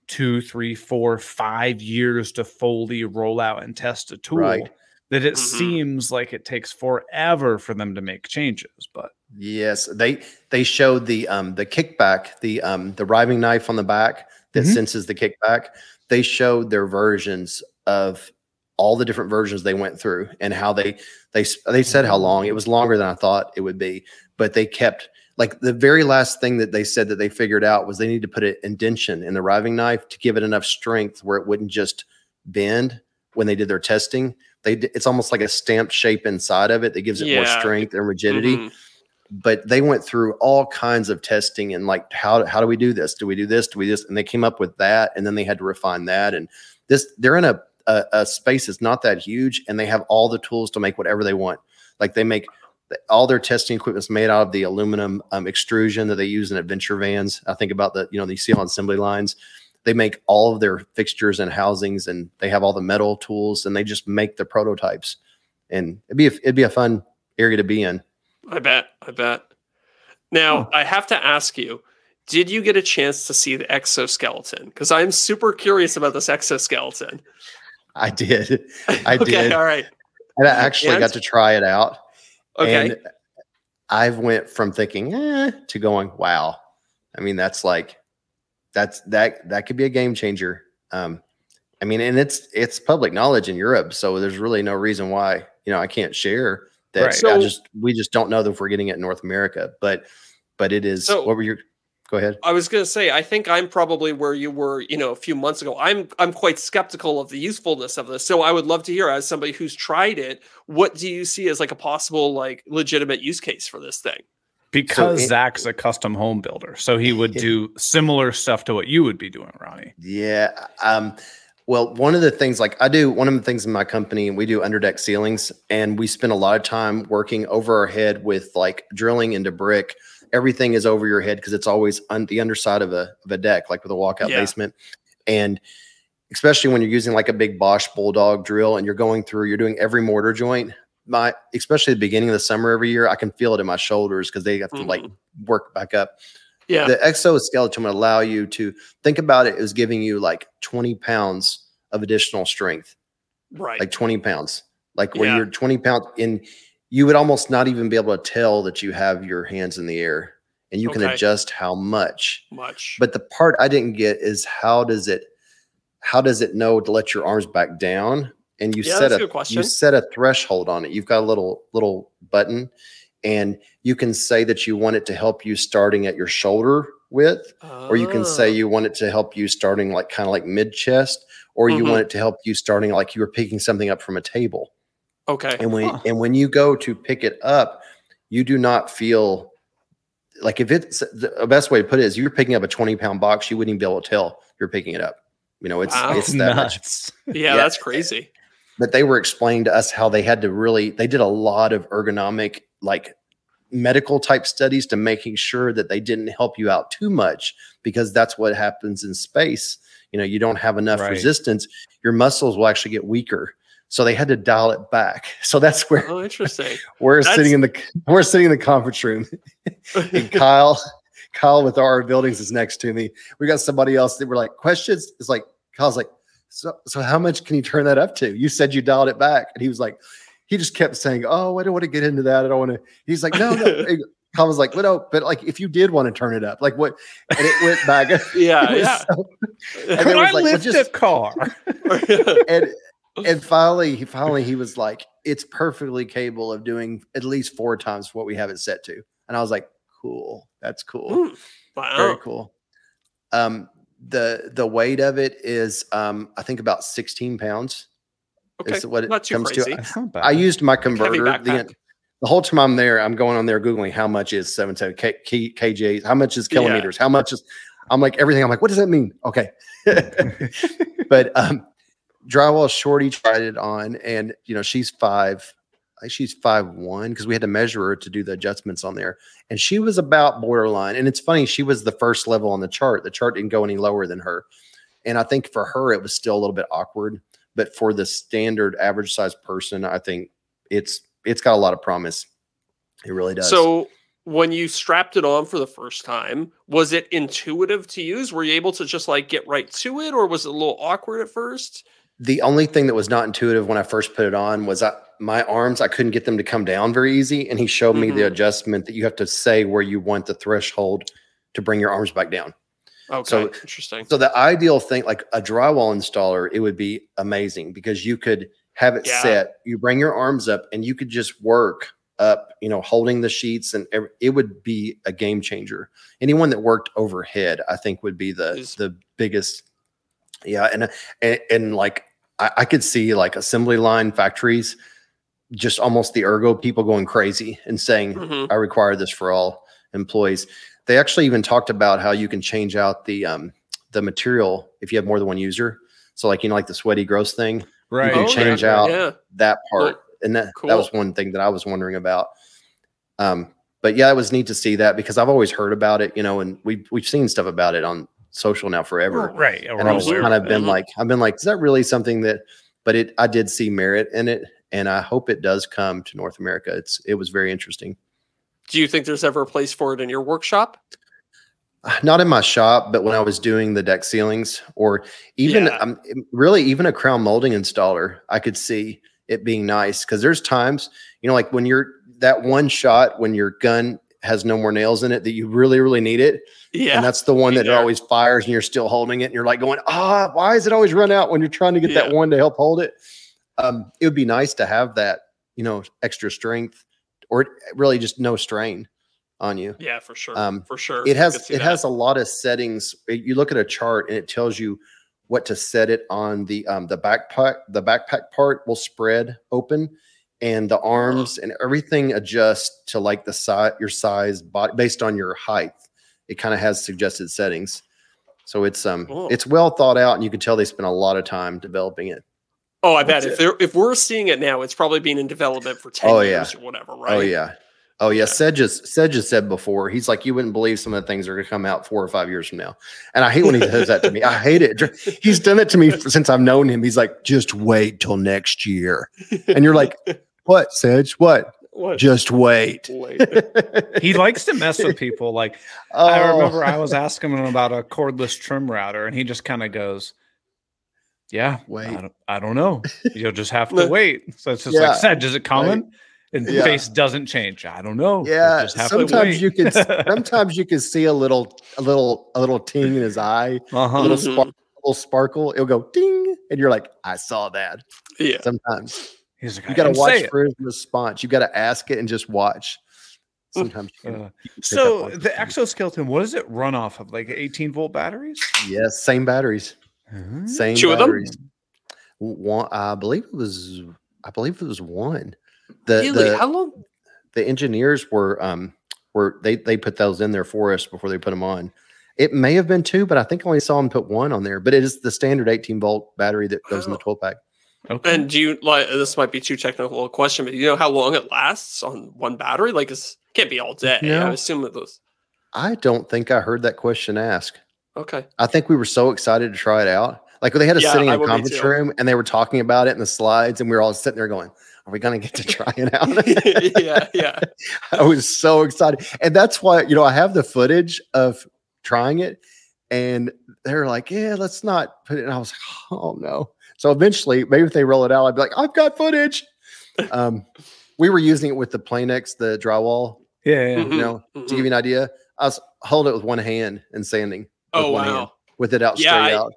two, three, four, five years to fully roll out and test a tool. Right. That it Mhm. seems like it takes forever for them to make changes. But Yes, they they showed the um the kickback, the um the riving knife on the back that Mhm. senses the kickback. They showed their versions of all the different versions they went through and how they they they said how long. It was longer than I thought it would be, but they kept like the very last thing that they said that they figured out was they need to put an indention in the riving knife to give it enough strength where it wouldn't just bend when they did their testing. They it's almost like a stamped shape inside of it that gives it more strength and rigidity. Mhm. but they went through all kinds of testing and like how how do we do this? Do we do this? Do we this? And they came up with that and then they had to refine that. And this they're in a a, a space that's not that huge and they have all the tools to make whatever they want like they make all their testing equipment is made out of the aluminum um, extrusion that they use in adventure vans i think about the you know these see on assembly lines they make all of their fixtures and housings and they have all the metal tools and they just make the prototypes and it'd be a, it'd be a fun area to be in I bet. I bet. Now, I have to ask you, did you get a chance to see the exoskeleton? Because I'm super curious about this exoskeleton. I did. I okay, did. all right. And I actually And- got to try it out. Okay. And I've went from thinking, eh, to going, wow. I mean, that's like that's that that could be a game changer. Um, I mean, and it's it's public knowledge in Europe, so there's really no reason why, you know, I can't share that. Right. I So- just we just don't know that if we're getting it in North America. But but it is So- what were your go ahead. I was going to say, I think I'm probably where you were, you know, a few months ago. I'm I'm quite skeptical of the usefulness of this. So I would love to hear, as somebody who's tried it, what do you see as like a possible, like, legitimate use case for this thing? because it- Zach's a custom home builder, so he would do similar stuff to what you would be doing, Ronnie. Yeah. Um, well, one of the things like I do, one of the things in my company, we do underdeck ceilings, and we spend a lot of time working over our head with like drilling into brick. Everything is over your head because it's always on the underside of a of a deck, like with a walkout Yeah. basement, and especially when you're using like a big Bosch Bulldog drill and you're going through, you're doing every mortar joint. My especially the beginning of the summer every year, I can feel it in my shoulders because they have to like mm-hmm. work back up Yeah. the exoskeleton would allow you to think about it as giving you like 20 pounds of additional strength, right. like 20 pounds, like when Yeah. you're 20 pounds in, you would almost not even be able to tell that you have your hands in the air and you can Okay. adjust how much. Much. But the part I didn't get is how does it, how does it know to let your arms back down? And you Yeah, set a a, question. you set a threshold on it. You've got a little little button, and you can say that you want it to help you starting at your shoulder width, or you can say Oh. you want it to help you starting like kind of like mid chest, or you Mhm. want it to help you starting like you were picking something up from a table. Okay. And when Huh. and when you go to pick it up, you do not feel like if it's the best way to put it is you're picking up a 20 pound box, you wouldn't even be able to tell you're picking it up. You know, it's Wow. it's It's that much. nuts. Yeah, Yeah. that's crazy. But they were explaining to us how they had to really they did a lot of ergonomic like medical type studies to making sure that they didn't help you out too much because that's what happens in space. You know, you don't have enough Right. resistance, your muscles will actually get weaker. So they had to dial it back. So that's where Oh, interesting. we're That's- sitting in the we're sitting in the conference room and Kyle, Kyle with our buildings is next to me. We got somebody else that were like, questions. It's like Kyle's like, so so how much can you turn that up to? You said you dialed it back. And he was like, he just kept saying, Oh, I don't want to get into that. I don't want to. He's like, No, no. Kyle was like, well, no, but like if you did want to turn it up, like what and it went back. Yeah, yeah. so- And Could I like, well, lift just- a car? and and finally he finally he was like it's perfectly capable of doing at least four times what we have it set to and i was like cool that's cool Mm, wow. very cool um the the weight of it is um i think about 16 pounds Okay. is what it Not too comes crazy. to That's not bad. i used my Heavy converter the, the whole time i'm there i'm going on there googling how much is 77 K, K, kjs how much is Yeah. kilometers how much is i'm like everything i'm like what does that mean okay but um drywall shorty tried it on and you know she's five she's five one because we had to measure her to do the adjustments on there. And she was about borderline and it's funny she was the first level on the chart. The chart didn't go any lower than her. And i think for her it was still a little bit awkward but for the standard average size person i think it's it's got a lot of promise. It really does. So when you strapped it on for the first time, was it intuitive to use? Were you able to just like get right to it, or was it a little awkward at first? The only thing that was not intuitive when I first put it on was I, my arms. I couldn't get them to come down very easy, and he showed me the Mhm. adjustment that you have to say where you want the threshold to bring your arms back down. Okay, So- interesting. So the ideal thing, like a drywall installer, it would be amazing because you could have it Yeah. set. You bring your arms up, and you could just work up. You know, holding the sheets, and it would be a game changer. Anyone that worked overhead, I think, would be the Is- the biggest. Yeah, and and, and like I, I could see like assembly line factories, just almost the ergo people going crazy and saying, Mhm. I require this for all employees. They actually even talked about how you can change out the um, the material if you have more than one user. So like you know like the sweaty gross thing, right. can Oh, change yeah, out Yeah. that part. and that that was one thing that I was wondering about. Um, but yeah, it was neat to see that because I've always heard about it, you know, and we've we've seen stuff about it on social now forever. Right. And I've kind of of been like, I've been like, is that really something that? But it, I did see merit in it, and I hope it does come to North America. It's it was very interesting. Do you think there's ever a place for it in your workshop? not in my shop, but when I was doing the deck ceilings or even Yeah. um, really even a crown molding installer, I could see it being nice because there's times, you know, like when you're that one shot when your gun has no more nails in it that you really, really need it. Yeah. And that's the one that it always fires and you're still holding it and you're like going, ah, why is it always run out when you're trying to get that one to help hold it? Um, it would be nice to have that, you know, extra strength or really just no strain on you yeah, for sure. um, for sure. it has it that. has a lot of settings you look at a chart and it tells you what to set it on the um the backpack the backpack part will spread open and the arms and everything adjust to like the size your size body based on your height. It kind of has suggested settings. So it's um Cool. it's well thought out and you can tell they spent a lot of time developing it. Oh, I bet. What's if they're, if we're seeing it now, it's probably been in development for ten Oh, years yeah. or whatever, right? oh yeah. Oh yeah. Yeah. Sedge has, Sedge has said before he's like you wouldn't believe some of the things that are going to come out four or five years from now. And i hate when he says that to me. I hate it. He's done it to me since i've known him. He's like just wait till next year. And you're like what Sedge? what What? just wait Wait. He likes to mess with people. Like oh, I remember I was asking him about a cordless trim router, and he just kind of goes, "Yeah, Wait. I don't, I don't know. You'll just have to wait." So it's just Yeah, like said, is it coming? And Yeah. face doesn't change. I don't know. Yeah just have sometimes you can sometimes you can see a little a little a little ting in his eye a uh-huh. little, Mhm. spark, little sparkle it'll go ding and you're like i saw that yeah. sometimes He's like, you got to didn't watch it." for his response you got to ask it and just watch sometimes Uh, you can pick so the something. exoskeleton, what does it run off of? Like 18 volt batteries? yes same batteries Huh? same Two of them? one i believe it was i believe it was one the really? the, How long? the engineers were um where they they put those in there for us before they put them on. It may have been two, but I think I only saw them put one on there. But it is the standard 18 volt battery that goes in the 12 pack. Okay. And do you like uh, this might be too technical a question, but do you know how long it lasts on one battery? Like it can't be all day. No. I assume that those I don't think I heard that question asked. okay. I think we were so excited to try it out. Like they had us Yeah, sitting in a conference room and they were talking about it in the slides, and we were all sitting there going, Are we gonna get to try it out? yeah, yeah. I was so excited. And that's why, you know, I have the footage of trying it. And they're like, yeah, let's not put it. And I was like, oh no. So eventually, maybe if they roll it out, I'd be like, I've got footage. um, we were using it with the Planex, the drywall, yeah, yeah. Mhm, you know, to mhm. give you an idea. I was holding it with one hand and sanding. with Oh one wow. hand, with it out Yeah, straight I- out.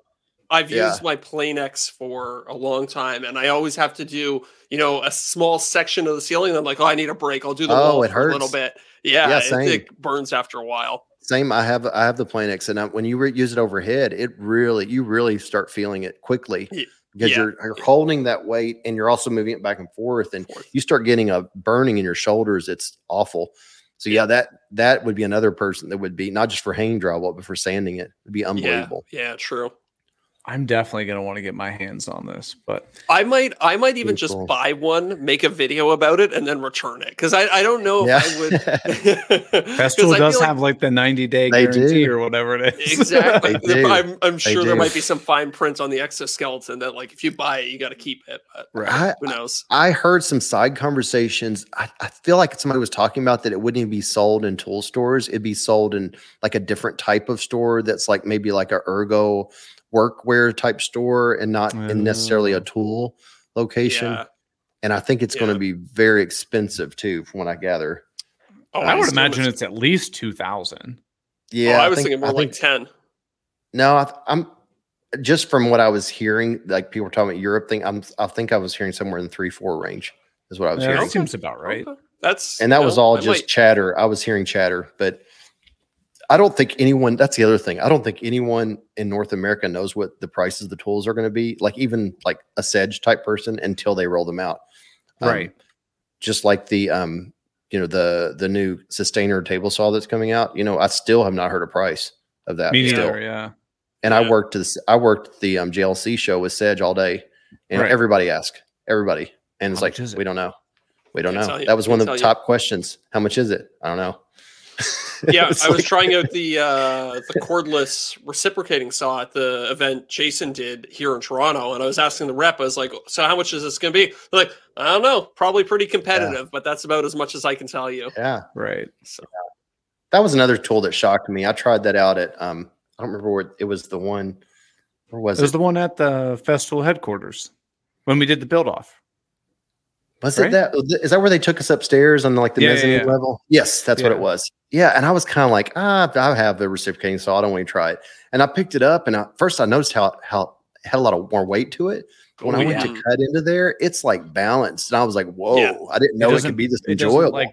I've Yeah. used my Planex for a long time, and I always have to do, you know, a small section of the ceiling. And I'm like, oh, I need a break. I'll do the Oh, wall it hurts. a little bit. Yeah, Yeah, it- same. it, burns after a while. Same. I have I have the Planex, and I, when you re- use it overhead, it really you really start feeling it quickly Ye- because yeah. you're, you're holding that weight and you're also moving it back and forth, and Forth. you start getting a burning in your shoulders. It's awful. So yeah, that that would be another person that would be not just for hanging drywall, but for sanding it. It'd be Yeah, unbelievable. yeah, true. I'm definitely gonna want to get my hands on this, but I might, I might even Pretty just cool. buy one, make a video about it, and then return it because I, I don't know Yeah. if I would. Festool I does feel like- have like the 90 day guarantee do. or whatever it is. exactly. They do. I'm, I'm sure there do. might be some fine print on the exoskeleton that, like, if you buy it, you got to keep it. But right. Who knows? I heard some side conversations. I, I feel like somebody was talking about that it wouldn't even be sold in tool stores. It'd be sold in like a different type of store that's like maybe like a ergo workwear type store and not in necessarily a Oh. tool location. Yeah. And I think it's going to be very expensive too, from what I gather. Oh, I um, would imagine it's- it's at least 2000. Yeah, oh, I was think- thinking more I like think- 10. No, I, I'm just from what I was hearing, like people were talking about Europe thing. I'm I think I was hearing somewhere in the three four range is what I was Yeah, hearing. that seems about right. Okay. That's and that you was all I just might- chatter. I was hearing chatter, but I don't think anyone. That's the other thing. I don't think anyone in North America knows what the prices of the tools are going to be. Like even like a Sedge type person until they roll them out. Um, Right. Just like the um, you know the the new Systainer table saw that's coming out. You know, I still have not heard a price of that. Me still. neither, yeah. And I Yeah. worked this. I worked the um, JLC show with Sedge all day, and Right. everybody asked everybody, and it's How like much it? we don't know, we don't Can't know. That was one of the tell you. top questions. How much is it? I don't know. yeah, I was like- trying out the uh, the cordless reciprocating saw at the event Jason did here in Toronto, and I was asking the rep, I was like, "So how much is this going to be?" They're like, "I don't know, probably pretty competitive, but that's about as much as I can tell you." Yeah, Right. So, that was another tool that shocked me. I tried that out at um, I don't remember where it was. The one, where was It was it? the one at the Festool headquarters when we did the build off. Was right? it that? Is that where they took us upstairs on like the Yeah, yeah, mezzanine yeah. level? Yes, that's what it was. Yeah, and I was kind of like, ah, I have the reciprocating saw. I don't want to try it. And I picked it up, and I, first I noticed how how it had a lot of more weight to it. But when Oh, I went yeah. to cut into there, it's like balanced, and I was like, whoa! Yeah. I didn't know it, doesn't- could be this It enjoyable. like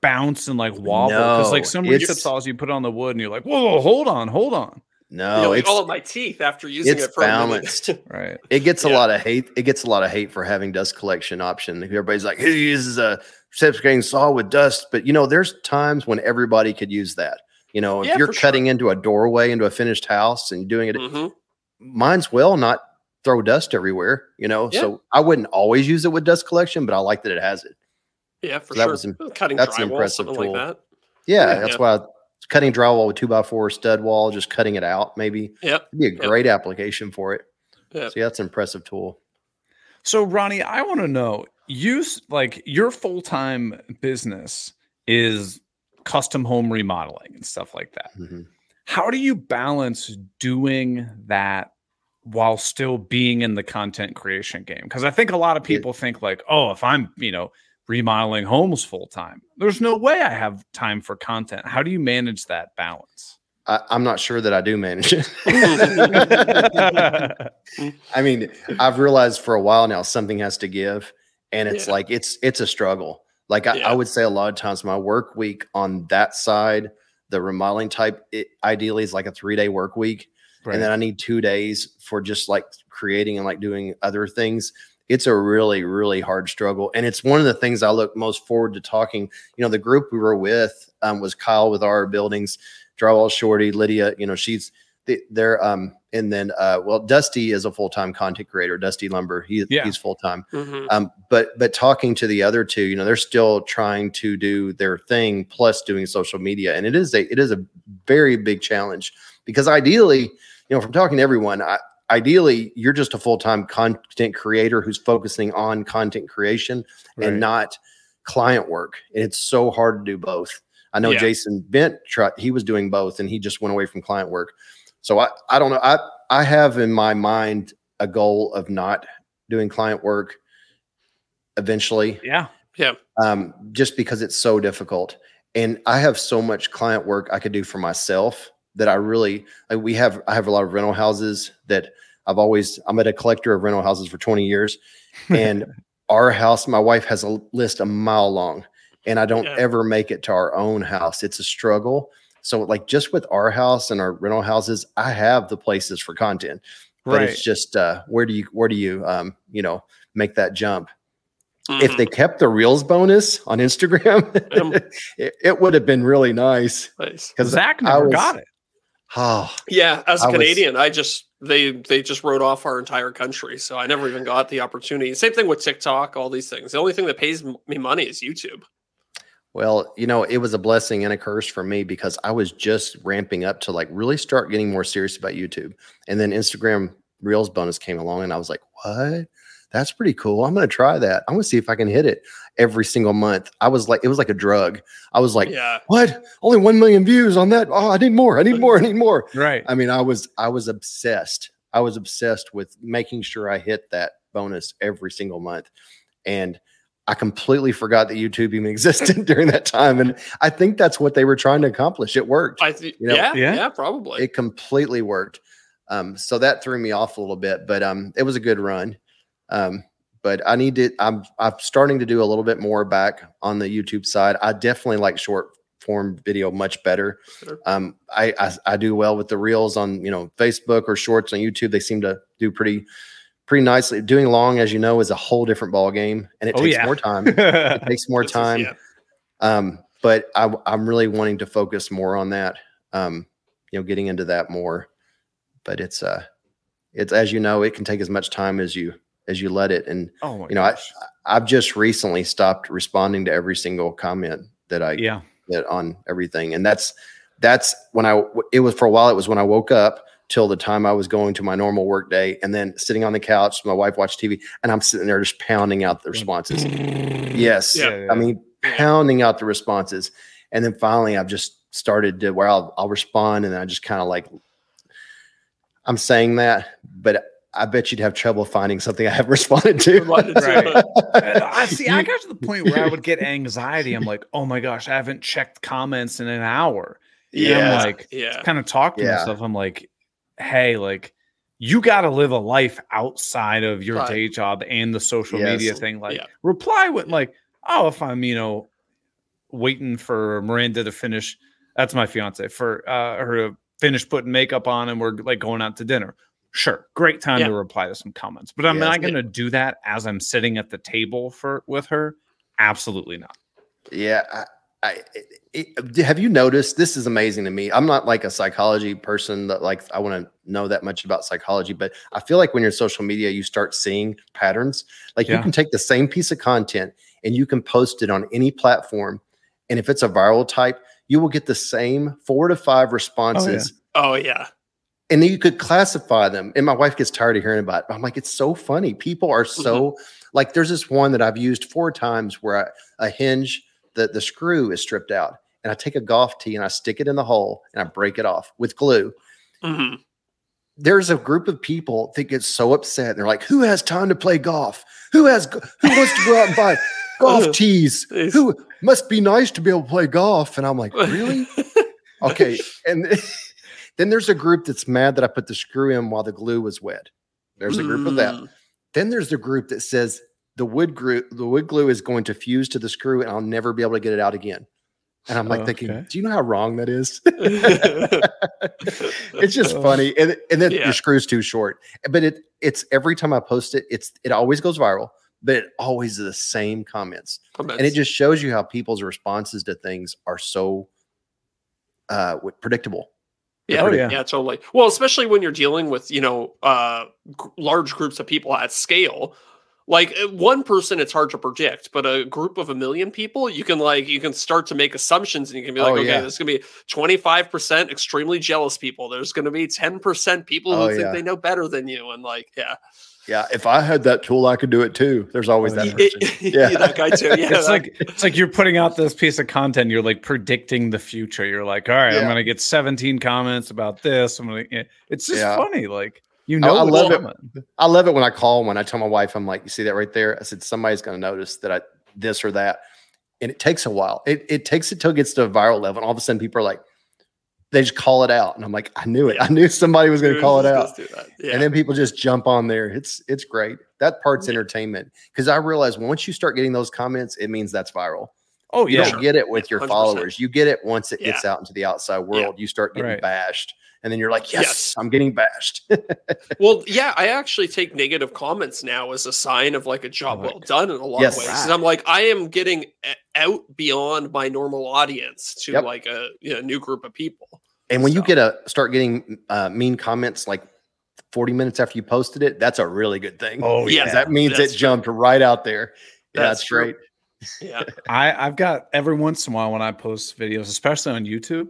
bounce and like wobble because like some recip saws you put on the wood and you're like, whoa, hold on, hold on. No, you know, like, it's all of my teeth after using it's it for a minute. balanced. Right. It gets a lot of hate. It gets a lot of hate for having dust collection option. Everybody's like, he uses a reciprocating saw with dust, but you know, there's times when everybody could use that. You know, if Yeah, you're for sure. cutting into a doorway into a finished house and doing it, Mhm. mine's well not throw dust everywhere. You know, Yeah. so I wouldn't always use it with dust collection, but I like that it has it. Yeah, for So that was im- Cutting that's an impressive tool. like that. Yeah, Yeah. that's why I, cutting drywall with two by four stud wall, just cutting it out, maybe Yep. it'd be a Yep. great application for it. Yep. So yeah, that's an impressive tool. So Ronnie, I want to know, you s- like your full-time business is custom home remodeling and stuff like that. Mhm. How do you balance doing that while still being in the content creation game? Because I think a lot of Yeah. people think like, oh, if I'm, you know, remodeling homes full time, there's no way I have time for content. How do you manage that balance? I, I'm not sure that I do manage it. I mean, I've realized for a while now something has to give, and it's Yeah. like it's it's a struggle. Like I, Yeah. I would say, a lot of times my work week on that side, the remodeling type, it ideally is like a three day work week, Right. and then I need two days for just like creating and like doing other things. It's a really, really hard struggle. And it's one of the things I look most forward to talking. You know, the group we were with um, was Kyle with our buildings, Drywall Shorty, Lydia, you know, she's they, they're um and then uh well Dusty is a full-time content creator, Dusty Lumber. He, Yeah. he's full-time. Mhm. Um, but but talking to the other two, you know, they're still trying to do their thing plus doing social media, and it is a it is a very big challenge because ideally, you know, from talking to everyone, I, ideally you're just a full time content creator who's focusing on content creation Right. and not client work, and it's so hard to do both. I know Yeah. Jason Bent tried; he was doing both, and he just went away from client work. So I I don't know. I I have in my mind a goal of not doing client work eventually Yeah. yeah. um, just because it's so difficult. And I have so much client work I could do for myself that I really like. We have I have a lot of rental houses that I've always I'm at a collector of rental houses for 20 years, and our house, my wife has a list a mile long, and I don't Yeah. ever make it to our own house. It's a struggle. So like just with our house and our rental houses, I have the places for content, but Right. it's just uh, where do you where do you um, you know make that jump? if Mhm. they kept the reels bonus on Instagram, Um, it, it would have been really nice. Nice. Because Zach I never was- got it. Oh, Yeah, as a I was- Canadian, I just they they just wrote off our entire country, so I never even got the opportunity. Same thing with TikTok, all these things. The only thing that pays me money is YouTube. well, you know, it was a blessing and a curse for me because I was just ramping up to like really start getting more serious about YouTube. And then Instagram Reels bonus came along and I was like, what? That's pretty cool. I'm going to try that. I'm going to see if I can hit it every single month. I was like, it was like a drug. I was like, yeah, what? Only 1 million views on that. Oh, I need more. I need more. I need more. Right. I mean, I was I was obsessed. I was obsessed with making sure I hit that bonus every single month. And I completely forgot that YouTube even existed during that time. And I think that's what they were trying to accomplish. It worked. I th- You know- yeah, Yeah. yeah, probably. It completely worked. Um, so that threw me off a little bit, but um, it was a good run. Um, but I need to. I'm I'm starting to do a little bit more back on the YouTube side. I definitely like short form video much better. Sure. Um, I, I I do well with the reels on you know Facebook or shorts on YouTube. They seem to do pretty pretty nicely. Doing long, as you know, is a whole different ball game, and it Oh, takes yeah. more time. It takes more This is- time. yeah. Um, but I, I'm really wanting to focus more on that. Um, you know, getting into that more. But it's uh, it's as you know, it can take as much time as you as you let it. And oh my you know, I- gosh. I've just recently stopped responding to every single comment that I yeah. get on everything, and that's that's when I it was for a while. It was when I woke up till the time I was going to my normal work day, and then sitting on the couch, my wife watched TV, and I'm sitting there just pounding out the responses. Yes, Yeah. I mean pounding out the responses, and then finally I've just started to where I'll I'll respond, and I just kind of like I'm saying that, but I bet you'd have trouble finding something I haven't responded to. Right. I see. I got to the point where I would get anxiety. I'm like, oh my gosh, I haven't checked comments in an hour. And I'm Yeah. like, yeah, kind of talk to Yeah. myself. I'm like, hey, like, you got to live a life outside of your Right. day job and the social Yes. media thing. Like, Yeah. reply with like, oh, if I'm, you know, waiting for Miranda to finish. That's my fiance for uh, her to finish putting makeup on, and we're like going out to dinner. Sure, great time Yeah. to reply to some comments, but I'm Yes. not going to do that as I'm sitting at the table for with her. Absolutely not. Yeah. I, I, it, it- have you noticed? This is amazing to me. I'm not like a psychology person that like I want to know that much about psychology, but I feel like when you're social media, you start seeing patterns. Like you can take the same piece of content and you can post it on any platform, and if it's a viral type, you will get the same four to five oh, responses. oh yeah, And then you could classify them. And my wife gets tired of hearing about it. I'm like, it's so funny. People are so like, there's this one that I've used four times where I, a hinge, the, the screw is stripped out. And I take a golf tee and I stick it in the hole and I break it off with glue. Mhm. There's a group of people that get so upset. They're like, who has time to play golf? Who has who wants to go out and buy golf tees? Who must be nice to be able to play golf? And I'm like, really? Okay. And then there's a group that's mad that I put the screw in while the glue was wet. There's a group of that. Mm. Then there's the group that says the wood glue, the wood glue is going to fuse to the screw and I'll never be able to get it out again. And I'm like Oh, thinking, okay. do you know how wrong that is? it's just Oh. funny. And, and then Yeah. your screw's too short. But it it's every time I post it, it's it always goes viral, but it always is the same comments. And it just shows you how people's responses to things are so uh predictable. Yeah, Oh, yeah. yeah, totally. Well, especially when you're dealing with you know uh, gr- large groups of people at scale. Like uh, one person, it's hard to predict, but a group of a million people, you can like you can start to make assumptions, and you can be like, Oh, okay, yeah. there's gonna be 25 percent extremely jealous people. There's gonna be 10 percent people who Oh, think yeah. they know better than you, and like, yeah, Yeah, if I had that tool, I could do it too. There's always Oh, that person. yeah, Yeah. that guy too. Yeah, it's like it's like you're putting out this piece of content. You're like predicting the future. You're like, all right, I'm gonna get 17 comments about this. I'm gonna. Eh. It's just Yeah. funny. Like you know, I what's love it. I love it when I call when I tell my wife, I'm like, you see that right there? I said, somebody's going to notice that I this or that. And it takes a while. It, it takes it till it gets to a viral level. And all of a sudden people are like, they just call it out. And I'm like, I knew it. I knew somebody was going to call it out. goes that. Yeah. And then people just jump on there. It's it's great. That part's Yeah. entertainment. Because I realize once you start getting those comments, it means that's viral. Oh You yeah, don't get it with your 100%. followers. You get it once it Yeah. gets out into the outside world. You start getting Right. bashed. And then you're like, yes, Yes. I'm getting bashed. Well, yeah, I actually take negative comments now as a sign of like a job oh Right. well done in a lot Yes. of ways. 'Cause I'm like, I am getting out beyond my normal audience to Yep. like a you know, new group of people. And when you get a start getting uh, mean comments like 40 minutes after you posted it, that's a really good thing. Oh Yeah, that means that's it true. jumped right out there. Yeah, That's that's, true. great. Yeah. I I've got every once in a while when I post videos, especially on YouTube,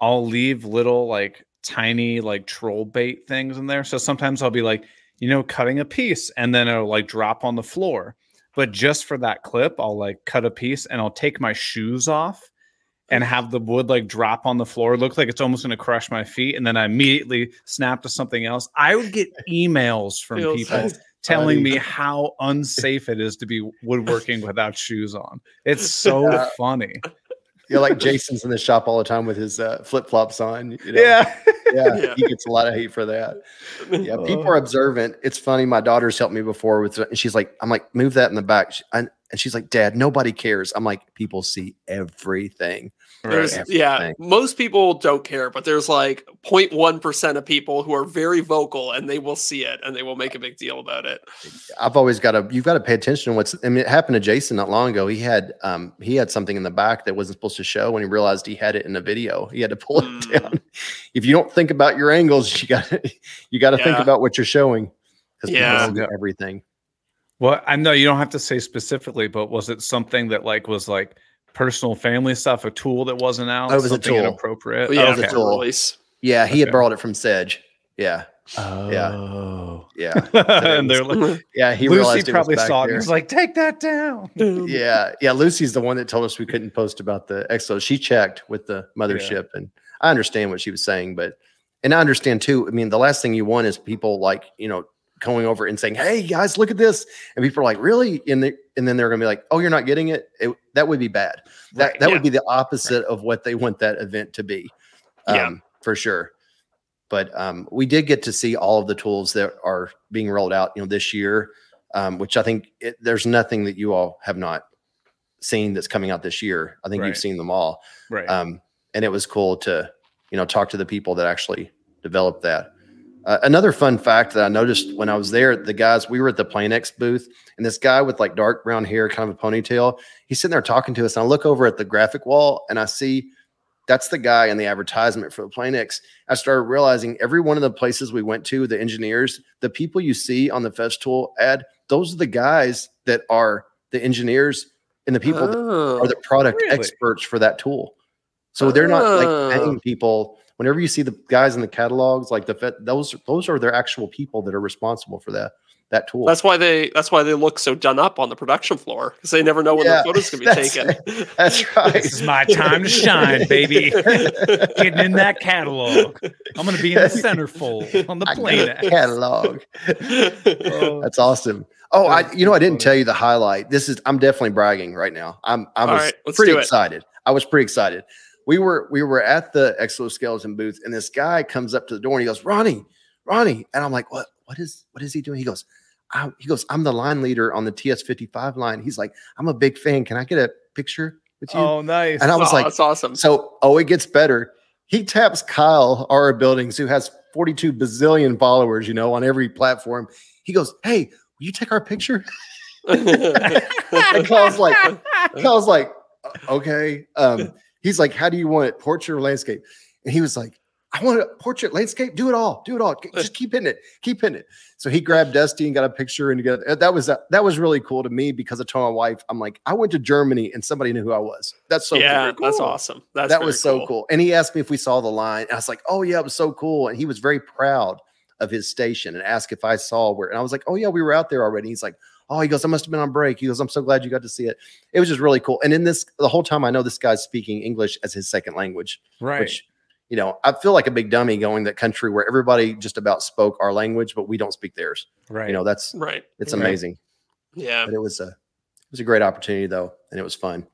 I'll leave little like tiny like troll bait things in there. So sometimes I'll be like, you know, cutting a piece and then it'll like drop on the floor. But just for that clip, I'll like cut a piece and I'll take my shoes off and have the wood like drop on the floor. Look like it's almost going to crush my feet. And then I immediately snap to something else. I would get emails from Feels people nice. telling funny. me how unsafe it is to be woodworking without shoes on. It's so Yeah. funny. Yeah, like Jason's in the shop all the time with his uh, flip flops on. You know? Yeah. yeah, Yeah. He gets a lot of hate for that. Yeah, people are observant. It's funny. My daughter's helped me before with, and she's like, I'm like, move that in the back. She- I- and she's like, Dad, nobody cares. I'm like, people see everything. There's Right. yeah, most people don't care, but there's like 0.1% of people who are very vocal and they will see it and they will make a big deal about it. I've always got to you've got to pay attention to what's I mean it happened to Jason not long ago. He had um he had something in the back that wasn't supposed to show when he realized he had it in a video. He had to pull Mm. it down. If you don't think about your angles, you got to you got to think about what you're showing because Yeah. people see everything. Well, I know you don't have to say specifically, but was it something that like was like personal family stuff, a tool that wasn't out? Oh, it was a something tool. inappropriate. But yeah, oh, was a tool. release. Yeah, he had borrowed it from Sedge. Yeah, Oh. yeah, and they're like, yeah. He Lucy realized it was probably back saw it and was like, take that down. yeah, yeah. Lucy's the one that told us we couldn't post about the Exo. She checked with the mothership, and I understand what she was saying, but and I understand too. I mean, the last thing you want is people like you know going over and saying, "Hey guys, look at this," and people are like, "Really?" And they, and then they're going to be like, "Oh, you're not getting it." it that would be bad. That Right, that yeah. would be the opposite of what they want that event to be, um, Yeah. for sure. But um, we did get to see all of the tools that are being rolled out, you know, this year, um, which I think it, there's nothing that you all have not seen that's coming out this year. I think Right. you've seen them all, Right. um, and it was cool to, you know, talk to the people that actually developed that. Uh, another fun fact that I noticed when I was there, the guys we were at the Planex booth, and this guy with like dark brown hair, kind of a ponytail, he's sitting there talking to us. And I look over at the graphic wall, and I see that's the guy in the advertisement for the Planex. I started realizing every one of the places we went to, the engineers, the people you see on the Festool ad, those are the guys that are the engineers and the people that Oh. are the product Really? experts for that tool. So they're not like Oh. paying people. Whenever you see the guys in the catalogs, like the Fet- those those are their actual people that are responsible for that that tool. That's why they that's why they look so done up on the production floor because they never know when Yeah, their photos can be that's- taken. That's right. this is my time to shine, baby. Getting in that catalog. I'm going to be in the centerfold on the I plane. catalog. Oh, That's awesome. Oh, I you know I didn't tell you the highlight. This is I'm definitely bragging right now. I'm I All was right, pretty excited. I was pretty excited. We were we were at the exoskeleton booth and this guy comes up to the door and he goes, "Ronnie, Ronnie." And I'm like, "What what is what is he doing?" He goes, I, he goes, "I'm the line leader on the TS55 line." He's like, "I'm a big fan. Can I get a picture with you. Oh, nice. And I was Oh, like, that's awesome. so, oh, it gets better. He taps Kyle. So, it gets better. He taps Kyle, our buildings, who has 42 bazillion followers, you know, on every platform. He goes, Hey, will you take our picture? And Kyle's like, Kyle's like, okay. Um, he's like, How do you want it? Portrait or landscape? And he was like, I want a portrait, landscape, do it all, do it all. Just keep hitting it, keep hitting it. So he grabbed Dusty and got a picture and got, that was that was really cool to me because I told my wife, I'm like, I went to Germany and somebody knew who I was. That's so yeah, cool. that's awesome. That's that was so cool. And he asked me if we saw the line. I was like, oh yeah, it was so cool. And he was very proud of his station and asked if I saw where. And I was like, oh yeah, we were out there already. He's like, oh, he goes, I must have been on break. He goes, I'm so glad you got to see it. It was just really cool. And in this, the whole time, I know this guy's speaking English as his second language, right. which you know, I feel like a big dummy going to that country where everybody just about spoke our language, but we don't speak theirs. right. You know, that's Right. it's Right. amazing. Yeah. But it was a it was a great opportunity though, and it was fun.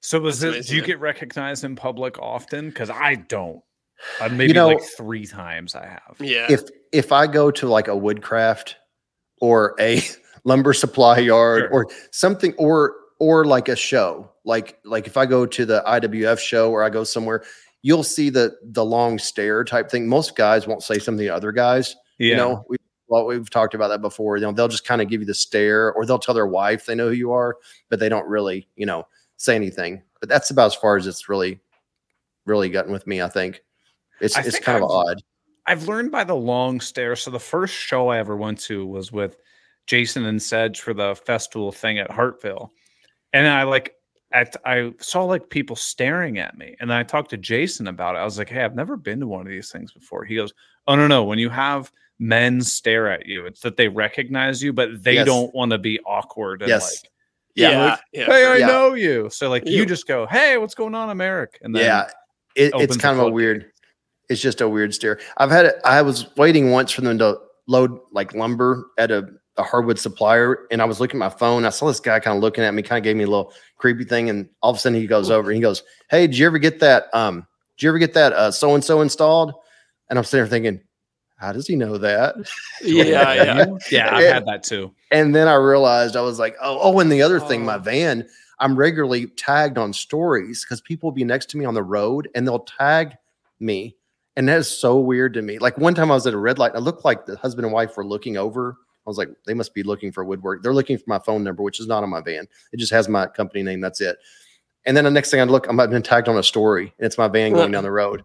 so was That's it? amazing, Do you get recognized in public often? Because I don't. Uh, maybe know- like three times I have. Yeah. if if I go to like a woodcraft or a lumber supply yard Sure. or something or or like a show, like like if I go to the IWF show or I go somewhere, you'll see the the long stare type thing. Most guys won't say something to other guys. Yeah. You know, we well, we've talked about that before. You know, they'll just kind of give you the stare or they'll tell their wife they know who you are, but they don't really, you know, say anything. But that's about as far as it's really really gotten with me, I think. It's I it's think kind of I've- odd. I've learned by the long stare. So the first show I ever went to was with Jason and Sedge for the festival thing at Hartville, and I like at I saw like people staring at me, and then I talked to Jason about it. I was like, "Hey, I've never been to one of these things before." He goes, "Oh no, no! When you have men stare at you, it's that they recognize you, but they Yes. don't want to be awkward and Yes. like." Yeah. Yeah. like, yeah, hey, I Yeah. know you. So like you You- just go, hey, what's going on, America? And then yeah, it, it's kind of a weird. It's just a weird stare. I've had it. I was waiting once for them to load like lumber at a, a hardwood supplier, and I was looking at my phone. I saw this guy kind of looking at me, kind of gave me a little creepy thing, and all of a sudden he goes over and he goes, "Hey, did you ever get that? Um, did you ever get that uh so and so installed?" And I'm sitting there thinking, "How does he know that?" yeah, yeah. yeah, I've It- had that too. And then I realized I was like, oh, oh, and the other thing, my Oh. van, I'm regularly tagged on stories because people will be next to me on the road and they'll tag me. And that is so weird to me. Like one time I was at a red light, and it looked like the husband and wife were looking over. I was like, they must be looking for woodwork. They're looking for my phone number, which is not on my van. It just has my company name. That's it. And then the next thing I look, I'm I've been tagged on a story, and it's my van going down the road.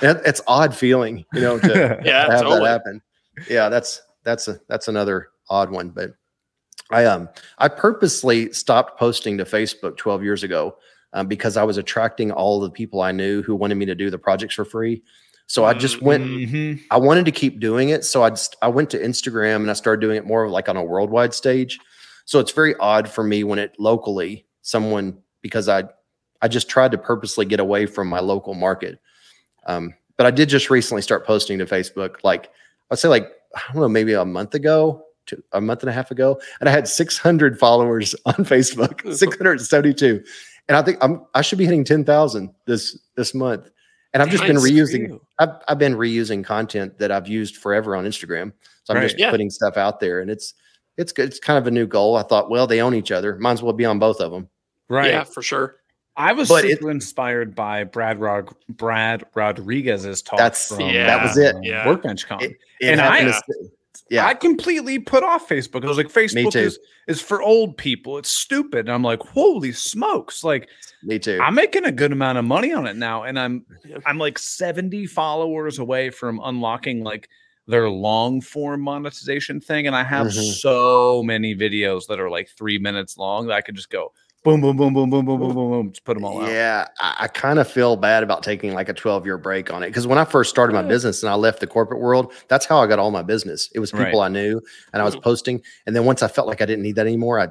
That, it's odd feeling, you know, to, Yeah, to have totally. that happen. Yeah, that's that's a that's another odd one. But I um I purposely stopped posting to Facebook 12 years ago um, because I was attracting all the people I knew who wanted me to do the projects for free. So I just went. Mhm. I wanted to keep doing it, so I just I went to Instagram and I started doing it more like on a worldwide stage. So it's very odd for me when it locally someone because I I just tried to purposely get away from my local market. Um, but I did just recently start posting to Facebook, like I'd say like I don't know, maybe a month ago, to a month and a half ago, and I had 600 followers on Facebook, 672, and I think I'm I should be hitting 10,000 this this month, and I've just been Nice for reusing. I've I've been reusing content that I've used forever on Instagram, so I'm Right. just Yeah. putting stuff out there, and it's it's good. It's kind of a new goal. I thought, well, they own each other, might as well be on both of them. Right. Yeah, for sure. I was But it- super inspired by Brad Rod- Brad Rodriguez's talk. That's- from, Yeah, that was it. Yeah. Workbench Con. It- And I- to- yeah, I completely put off Facebook. I was like, Facebook is is for old people. It's stupid. And I'm like, holy smokes! Like me too. I'm making a good amount of money on it now, and I'm I'm like 70 followers away from unlocking like their long form monetization thing. And I have Mhm. so many videos that are like three minutes long that I could just go boom, boom, boom, boom, boom, boom, boom, boom, boom, just put them all out. Yeah, I, I kind of feel bad about taking like a 12 year break on it because when I first started my business and I left the corporate world, that's how I got all my business. It was people I knew and I was Mhm. posting. And then once I felt like I didn't need that anymore, I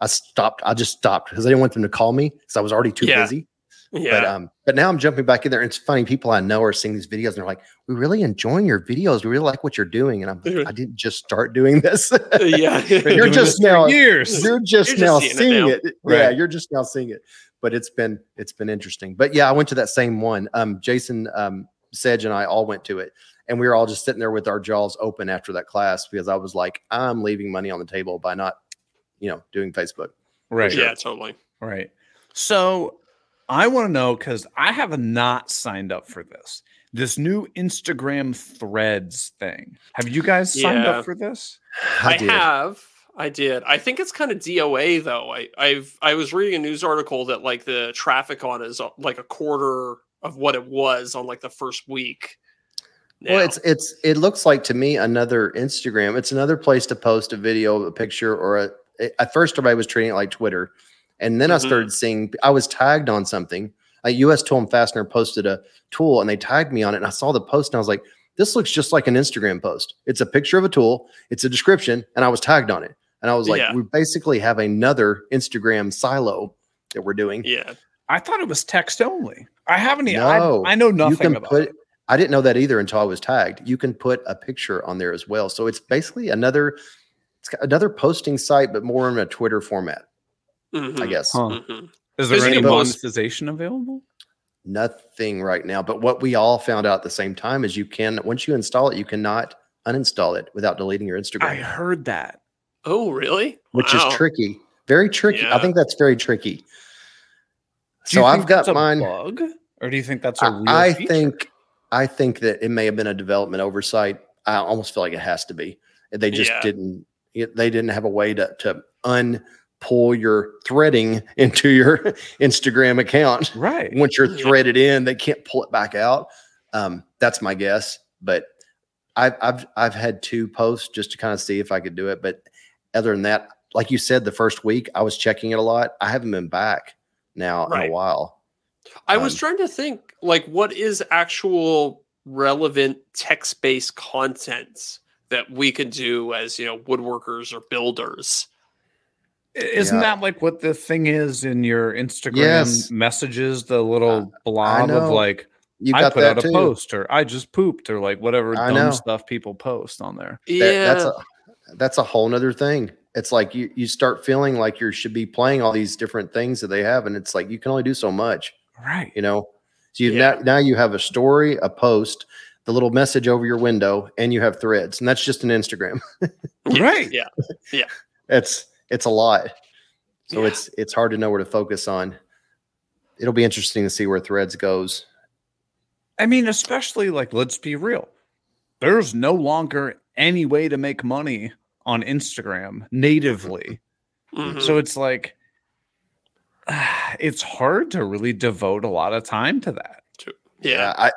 I stopped. I just stopped because I didn't want them to call me because I was already too Yeah. busy. Yeah. But um, but now I'm jumping back in there. And it's funny, people I know are seeing these videos and they're like, we're really enjoying your videos. We really like what you're doing." And I'm, like. I didn't just start doing this. yeah. You're just this now- years. you're just You're just now seeing it now. it. Yeah, you're just now seeing it. But it's been it's been interesting. But yeah, I went to that same one. Um, Jason um, Sedge and I all went to it, and we were all just sitting there with our jaws open after that class because I was like, I'm leaving money on the table by not, you know, doing Facebook. Right. Yeah, totally. Right. So I want to know because I have not signed up for this. This new Instagram threads thing. Have you guys signed Yeah. up for this? I, did. have. I did. I think it's kind of DOA though. I, I've I was reading a news article that like the traffic on is uh, like a quarter of what it was on like the first week. Well, it's it's it looks like to me another Instagram. It's another place to post a video, a picture, or a. At first, everybody was treating it like Twitter, and then I Mhm. started seeing. I was tagged on something. A U.S. Tool and Fastener posted a tool, and they tagged me on it, and I saw the post, and I was like, "This looks just like an Instagram post. It's a picture of a tool, it's a description, and I was tagged on it, and I was like, Yeah. we basically have another Instagram silo that we're doing. yeah. I thought it was text only. I haven't. No, I, I know you nothing can about put it. i didn't know that either until i was tagged you can put a picture on there as well so it's basically another it's got another posting site but more in a twitter format i Mhm, guess Huh. mhm. Is there any a post- monetization available? nothing right now but what we all found out at the same time is you can once you install it you cannot uninstall it without deleting your instagram I heard that. Oh, really? which Wow. is tricky very tricky i think that's very tricky so i've got mine bug, or do you think that's a real? I, I feature? think I think that it may have been a development oversight. I almost feel like it has to be. They just Yeah. didn't. They didn't have a way to to unpull your threading into your Instagram account. right. Once you're threaded in, they can't pull it back out. Um, that's my guess. But I've I've I've had two posts just to kind of see if I could do it. But other than that, like you said, the first week I was checking it a lot. I haven't been back now in a while. I was Um, trying to think like what is actual relevant text-based content that we could do as you know woodworkers or builders. Isn't Yeah. that like what the thing is in your Instagram Yes. messages? The little blob of like You I put that out a too. post or I just pooped or like whatever I dumb know. stuff people post on there. That- yeah, that's a that's a whole nother thing. It's like you you start feeling like you should be playing all these different things that they have, and it's like you can only do so much, Right. you know. So you Yeah. now, now you have a story, a post, the little message over your window, and you have threads, and that's just an Instagram. Right? Yeah, Yeah, it's it's a lot, so Yeah. it's it's hard to know where to focus on. It'll be interesting to see where threads goes. I mean, especially like, let's be real. There's no longer any way to make money on Instagram natively. Mhm. So it's like, it's hard to really devote a lot of time to that. yeah, I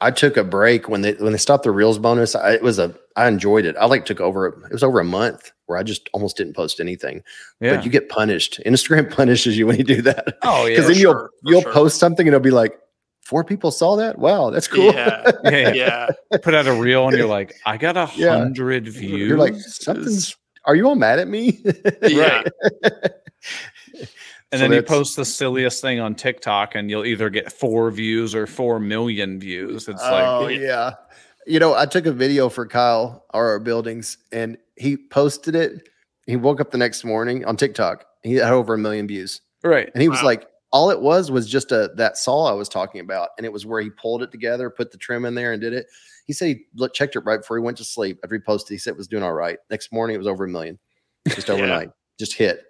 I took a break when they when they stopped the reels bonus. I, it was a I enjoyed it. I like took over it was over a month where I just almost didn't post anything. Yeah. But you get punished. Instagram punishes you when you do that oh, yeah. because for then you'll you'll sure. post something and it'll be like four people saw that. Wow, that's cool. Yeah, yeah, yeah. yeah. Put out a reel and you're like, I got a Yeah. hundred views. You're like something's. Are you all mad at me? Yeah. And So then you post the silliest thing on TikTok, and you'll either get four views or four million views. It's oh like, yeah. You know, I took a video for Kyle our buildings, and he posted it. He woke up the next morning on TikTok. He had over a million views. right? And he was Wow. like, all it was was just a that saw I was talking about, and it was where he pulled it together, put the trim in there, and did it. He said he looked, checked it right before he went to sleep. Every post he said it was doing all right. Next morning, it was over a million, just Yeah. overnight, just hit.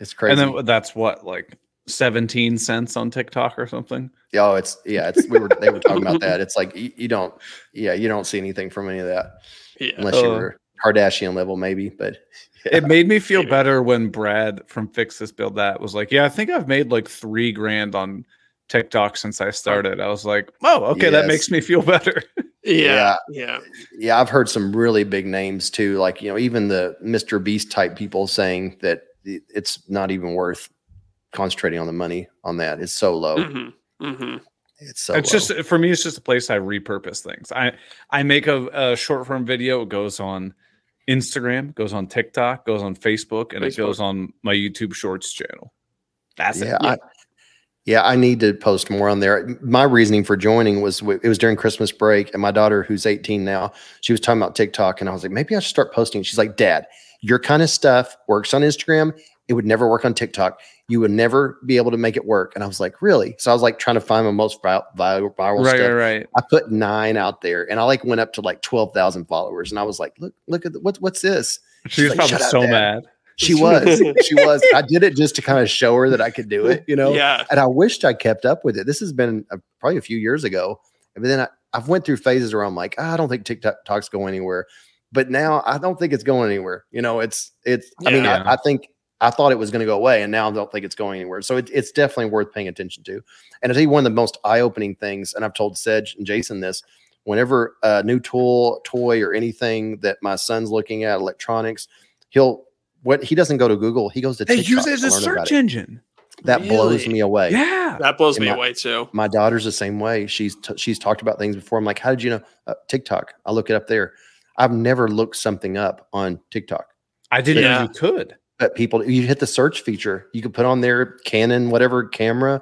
It's crazy. And then that's what like seventeen cents on TikTok or something. oh, it's yeah, it's we were they were talking about that. It's like you, you don't, yeah, you don't see anything from any of that yeah. unless you Uh, were Kardashian level, maybe. But It made me feel Maybe. better when Brad from Fix This Build That was like, "Yeah, I think I've made like three grand on TikTok since I started." I was like, "Oh, okay, that makes me feel better." Yeah, yeah, yeah, I've heard some really big names too, like you know, even the Mr. Beast type people saying that it's not even worth concentrating on the money on that. It's so low. hmm hmm It's so it's low. just for me, it's just a place I repurpose things. I I make a, a short form video. It goes on Instagram, goes on TikTok, goes on Facebook, and it goes on my YouTube Shorts channel. That's yeah, it. I, yeah, I need to post more on there. My reasoning for joining was it was during Christmas break, and my daughter, who's 18 now, she was talking about TikTok, and I was like, maybe I should start posting. She's like, Dad, your kind of stuff works on Instagram. It would never work on TikTok. You would never be able to make it work. And I was like, really? So I was like trying to find my most vi- viral, viral Right, stuff. right, right. I put nine out there, and I like went up to like 12,000 followers, and I was like, look, look at the, what, what's this? She was like, probably "Shut up, so mad. She was. she was. I did it just to kind of show her that I could do it, you know. Yeah. And I wished I kept up with it. This has been a, probably a few years ago. But then I, I've went through phases where I'm like, "Ah, I don't think TikTok's going anywhere. But now I don't think it's going anywhere. You know, it's it's. I mean, I, I think I thought it was going to go away, and now I don't think it's going anywhere. So it, it's definitely worth paying attention to. And I tell you, one of the most eye-opening things, and I've told Sedge and Jason this. Whenever a new tool, toy, or anything that my son's looking at, electronics, he'll what he doesn't go to Google, he goes to They TikTok use it as a search engine. That blows me away Yeah. That blows And me my- away too. my daughter's the same way. She's t- she's talked about things before. I'm like, how did you know uh, TikTok? I look it up there. I've never looked something up on TikTok. I didn't know Yeah. you could. But people, you hit the search feature, you can put on their Canon, whatever camera,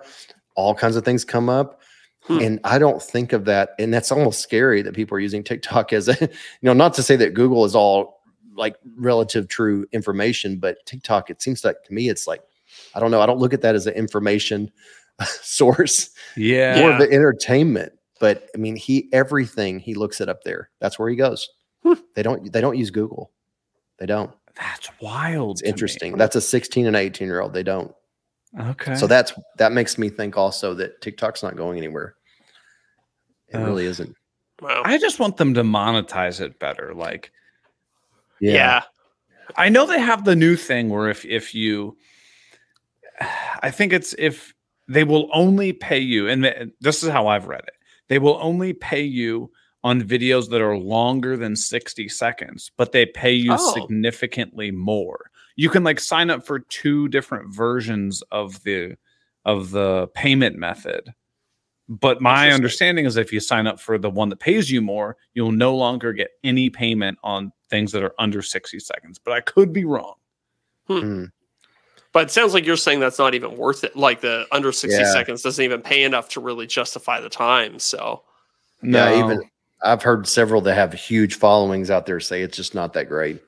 all kinds of things come up. Hmm. And I don't think of that. And that's almost scary that people are using TikTok as a, you know, not to say that Google is all like relative true information, but TikTok, it seems like to me, it's like, I don't know. I don't look at that as an information source Yeah. more of the entertainment. But I mean, he everything he looks it up there. That's where he goes. Hmm. They don't they don't use Google. They don't. That's wild. It's to me. interesting. That's a 16 and 18 year old. They don't. Okay. So that's that makes me think also that TikTok's not going anywhere. It Ugh. really isn't. Wow. I just want them to monetize it better. Like yeah. I know they have the new thing where if if you I think it's if they will only pay you and this is how I've read it. They will only pay you on videos that are longer than 60 seconds, but they pay you Oh. significantly more. You can like sign up for two different versions of the of the payment method. But my understanding is if you sign up for the one that pays you more, you'll no longer get any payment on things that are under 60 seconds. But I could be wrong. Mm. But it sounds like you're saying that's not even worth it. Like the under 60 Yeah. seconds doesn't even pay enough to really justify the time. So Yeah, even I've heard several that have huge followings out there say it's just not that great.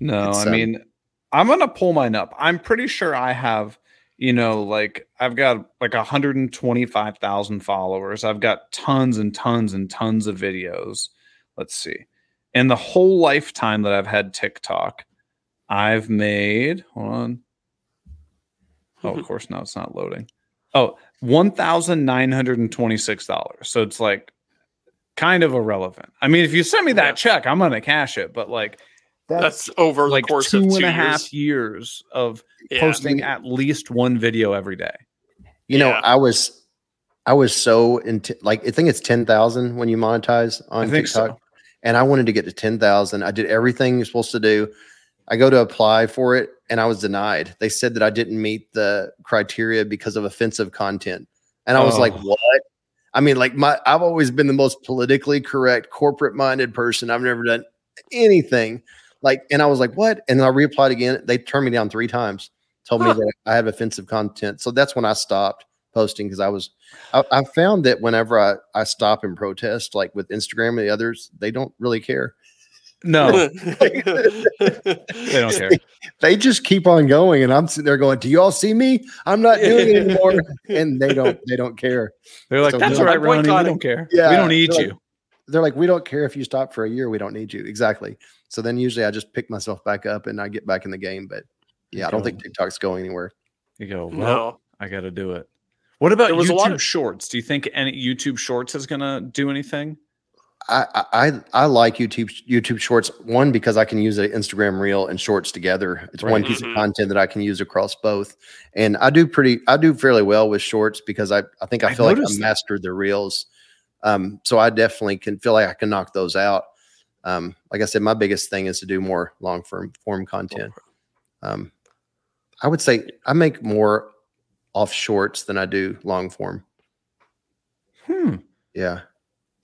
No, It's, I um, mean, I'm gonna pull mine up. I'm pretty sure I have, you know, like I've got like 125,000 followers. I've got tons and tons and tons of videos. Let's see. In the whole lifetime that I've had TikTok, I've made hold on. Oh, of course, now it's not loading. Oh, one thousand nine hundred and twenty-six dollars. So it's like kind of irrelevant. I mean, if you send me that Yeah. check, I'm gonna cash it. But like that's, over like the course two of two and a half years. years of Yeah. posting at least one video every day. You know, I was I was so into like I think it's 10,000 when you monetize on I think TikTok. so. and I wanted to get to 10,000. I did everything you're supposed to do. I go to apply for it and I was denied. They said that I didn't meet the criteria because of offensive content. And I was like, Oh. what? I mean, like my I've always been the most politically correct, corporate minded person. I've never done anything. Like, and I was like, what? And I reapplied again. They turned me down three times, told Huh. me that I have offensive content. So that's when I stopped posting because I was I, I found that whenever I, I stop and protest, like with Instagram and the others, they don't really care. No, they don't care. They just keep on going, and I'm sitting there going, "Do you all see me? I'm not doing it anymore." and they don't they don't care. They're like, So that's no- all right, Ronnie. We don't care. Yeah, we don't need they're like- you. They're like, "We don't care if you stop for a year. We don't need you." Exactly. So then usually I just pick myself back up and I get back in the game. But yeah, I don't think TikTok's going anywhere. You go, well, no. I got to do it. What about There was a YouTube lot of- Shorts? Do you think any YouTube Shorts is gonna do anything? I, I I- I like YouTube YouTube Shorts one because I can use an Instagram Reel and Shorts together. It's one Right. piece Mhm. of content that I can use across both, and I do pretty I do fairly well with Shorts because I I think I I feel like I noticed that. mastered the Reels, um, so I definitely can feel like I can knock those out. Um, like I said, my biggest thing is to do more long form form content. Um, I would say I make more off Shorts than I do long form. Hmm. Yeah.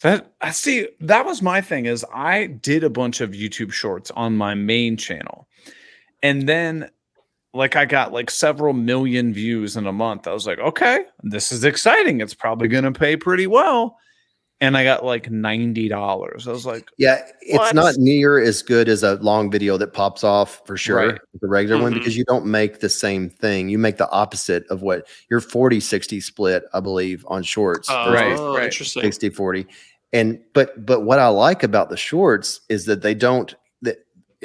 That I see. That was my thing. Is I did a bunch of YouTube Shorts on my main channel, and then like I got like several million views in a month. I was like, okay, this is exciting. It's probably going to pay pretty well. And I got like ninety dollars. I was like, Yeah, it's What? not near as good as a long video that pops off for sure, Right. the regular one, Mhm. because you don't make the same thing. You make the opposite of what your 40 60 split, I believe, on shorts Oh, Right, versus right. interesting. 60 40. And but but what I like about the shorts is that they don't that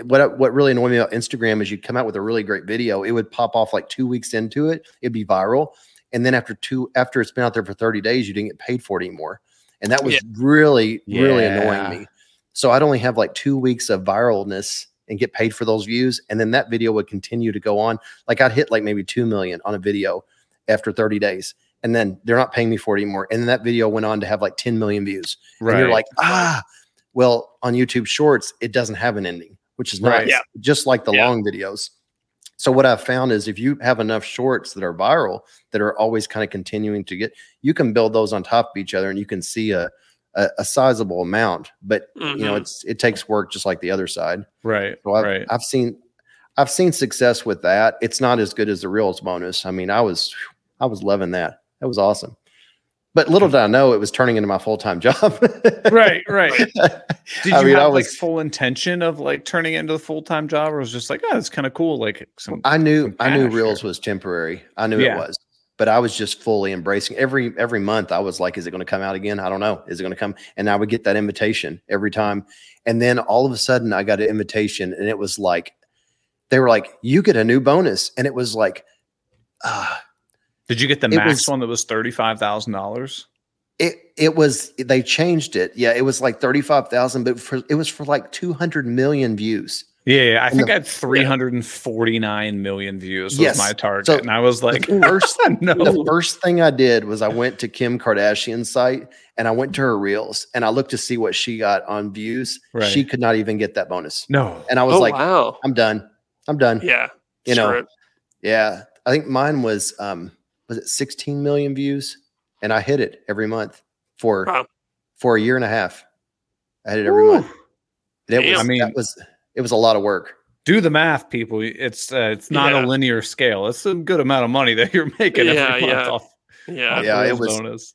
what what really annoyed me about Instagram is you come out with a really great video, it would pop off like two weeks into it, it'd be viral, and then after two after it's been out there for thirty days, you didn't get paid for it anymore, and that was Yeah. really really Yeah. annoying me. So I'd only have like two weeks of viralness and get paid for those views, and then that video would continue to go on. Like I'd hit like maybe two million on a video after thirty days. And then they're not paying me for it anymore. And then that video went on to have like 10 million views. And you're like, ah, well, on YouTube Shorts, it doesn't have an ending, which is Right. nice, Yeah. just like the Yeah. long videos. So what I've found is if you have enough shorts that are viral, that are always kind of continuing to get, you can build those on top of each other, and you can see a a, a sizable amount. But you know, Mhm. it's it takes work just like the other side. right, So I've, right. I've seen I've seen success with that. It's not as good as the Reels bonus. I mean, I was I was loving that. That was awesome. But little did I know it was turning into my full time job. right, right. Did I you mean, I have like full intention of like turning it into a full time job, or was it just like, oh, it's kind of cool, like some I knew I knew Reels here. was temporary. I knew Yeah. it was. But I was just fully embracing every every month. I was like, is it going to come out again? I don't know. Is it going to come? And I would get that invitation every time. And then all of a sudden I got an invitation and it was like they were like, you get a new bonus. And it was like, ah, Did you get the It max was- one that was thirty five thousand dollars? it it was they changed it. Yeah, it was like 35,000, but for it was for like 200 million views. Yeah, yeah, I And think the- I had three hundred and forty nine million views was Yes. my target, So- and I was like, the first no, the first thing I did was I went to Kim Kardashian's site and I went to her reels and I looked to see what she got on views. Right. She could not even get that bonus. no, And I was oh like, wow. I'm done. I'm done. Yeah. You know. Yeah. I think mine was um was it 16 million views? And I hit it every month for Wow. for a year and a half. I hit it every Woo. month. And it was I mean- that was it was a lot of work. do the math, people. It's uh, it's not Yeah. a linear scale. It's a good amount of money that you're making Yeah, every month yeah. off. Yeah. off Yeah, it was- bonus.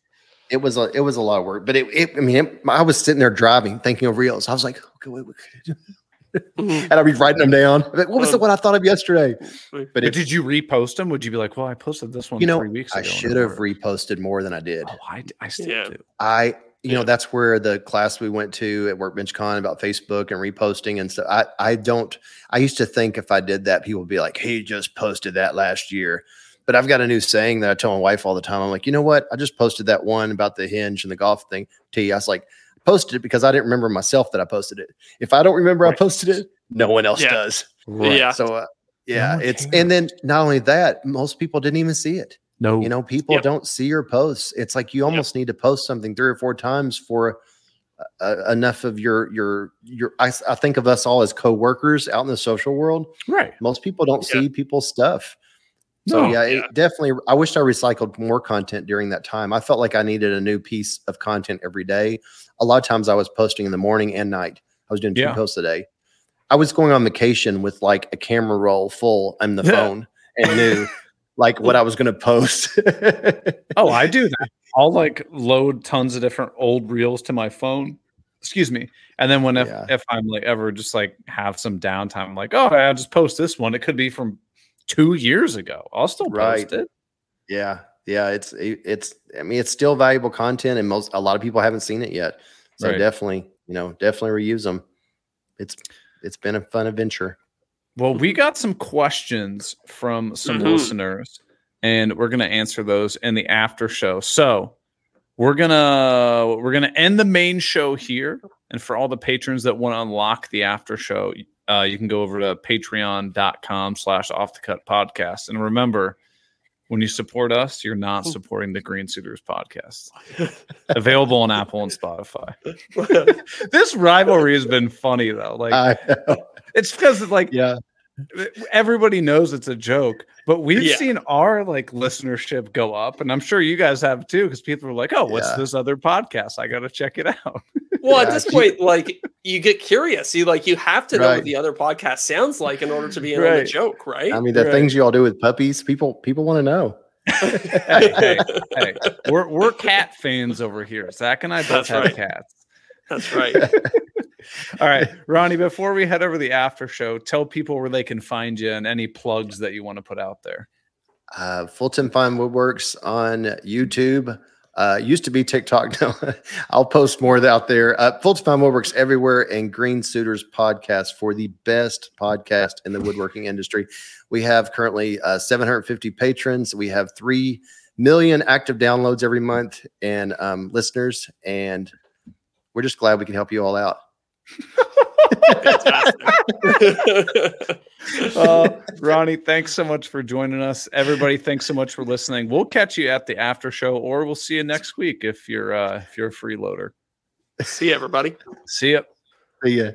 It was a it was a lot of work. But it, it I mean it, I was sitting there driving, thinking of reels. I was like, okay, wait, wait. Mhm. and I'd be writing them down. Like, what was the Um, one I thought of yesterday? But But But it, did you repost them? Would you be like, well, I posted this one you know, three weeks ago? I should have worked." reposted more than I did. Oh, I, I still Yeah. do. I, you know, that's where the class we went to at Workbench Con about Facebook and reposting and stuff. I, I don't, I used to think if I did that, people would be like, hey, you just posted that last year. But I've got a new saying that I tell my wife all the time. I'm like, you know what? I just posted that one about the hinge and the golf thing to you. I was like, posted it because I didn't remember myself that I posted it. If I don't remember I posted it, no one else Yeah. does. Yeah. So, uh, yeah, one it's, cares. and then not only that, most people didn't even see it No, you know people Yep. don't see your posts it's like you almost need to post something three or four times for uh, enough of your your your I think of us all as co-workers out in the social world right. most people don't Yeah. see people's stuff so No, yeah, yeah. it definitely i wish i recycled more content during that time i felt like i needed a new piece of content every day a lot of times i was posting in the morning and night i was doing two Yeah. posts a day i was going on vacation with like a camera roll full on the Yeah. phone and knew like what i was going to post Oh, I do that. I'll like load tons of different old reels to my phone. Excuse me. And then when if, Yeah. if I'm like ever just like have some downtime, I'm like, oh, I'll just post this one. It could be from two years ago. I'll still post Right. it. Yeah, yeah, it's it's. I mean, it's still valuable content, and most a lot of people haven't seen it yet. So Right. definitely, you know, definitely reuse them. It's it's been a fun adventure. Well, we got some questions from some Mhm. listeners, and we're gonna answer those in the after show. So we're gonna we're gonna end the main show here, and for all the patrons that want to unlock the after show, uh, you can go over to patreon.com slash off the cut podcast. And remember, when you support us, you're not supporting the Green Suitors podcast. Available on Apple and Spotify. this rivalry has been funny though. Like it's because like yeah, everybody knows it's a joke, but we've Yeah. seen our like listenership go up, and I'm sure you guys have too, because people are like, "Oh, what's Yeah. this other podcast? I got to check it out." well, at this if point, like you get curious. You like you have to know what the other podcast sounds like in order to be in on the joke, right? I mean, the Right. things you all do with puppies, people people want to know. hey, hey, hey, we're we're cat fans over here. Zach and I both That's have right. cats. That's right. All right, Ronnie. Before we head over the after show, tell people where they can find you and any plugs that you want to put out there. Uh, Fulton Fine Woodworks on YouTube. Uh, used to be TikTok. Now I'll post more out there. Uh, Fulton Fine Woodworks everywhere and Green Suitors podcast for the best podcast in the woodworking industry. We have currently uh, 750 patrons. We have 3 million active downloads every month and um, listeners. And we're just glad we can help you all out. Uh, Ronnie, thanks so much for joining us. Everybody, thanks so much for listening. We'll catch you at the after show, or we'll see you next week if you're uh, if you're a freeloader. See you, everybody. See ya. See ya.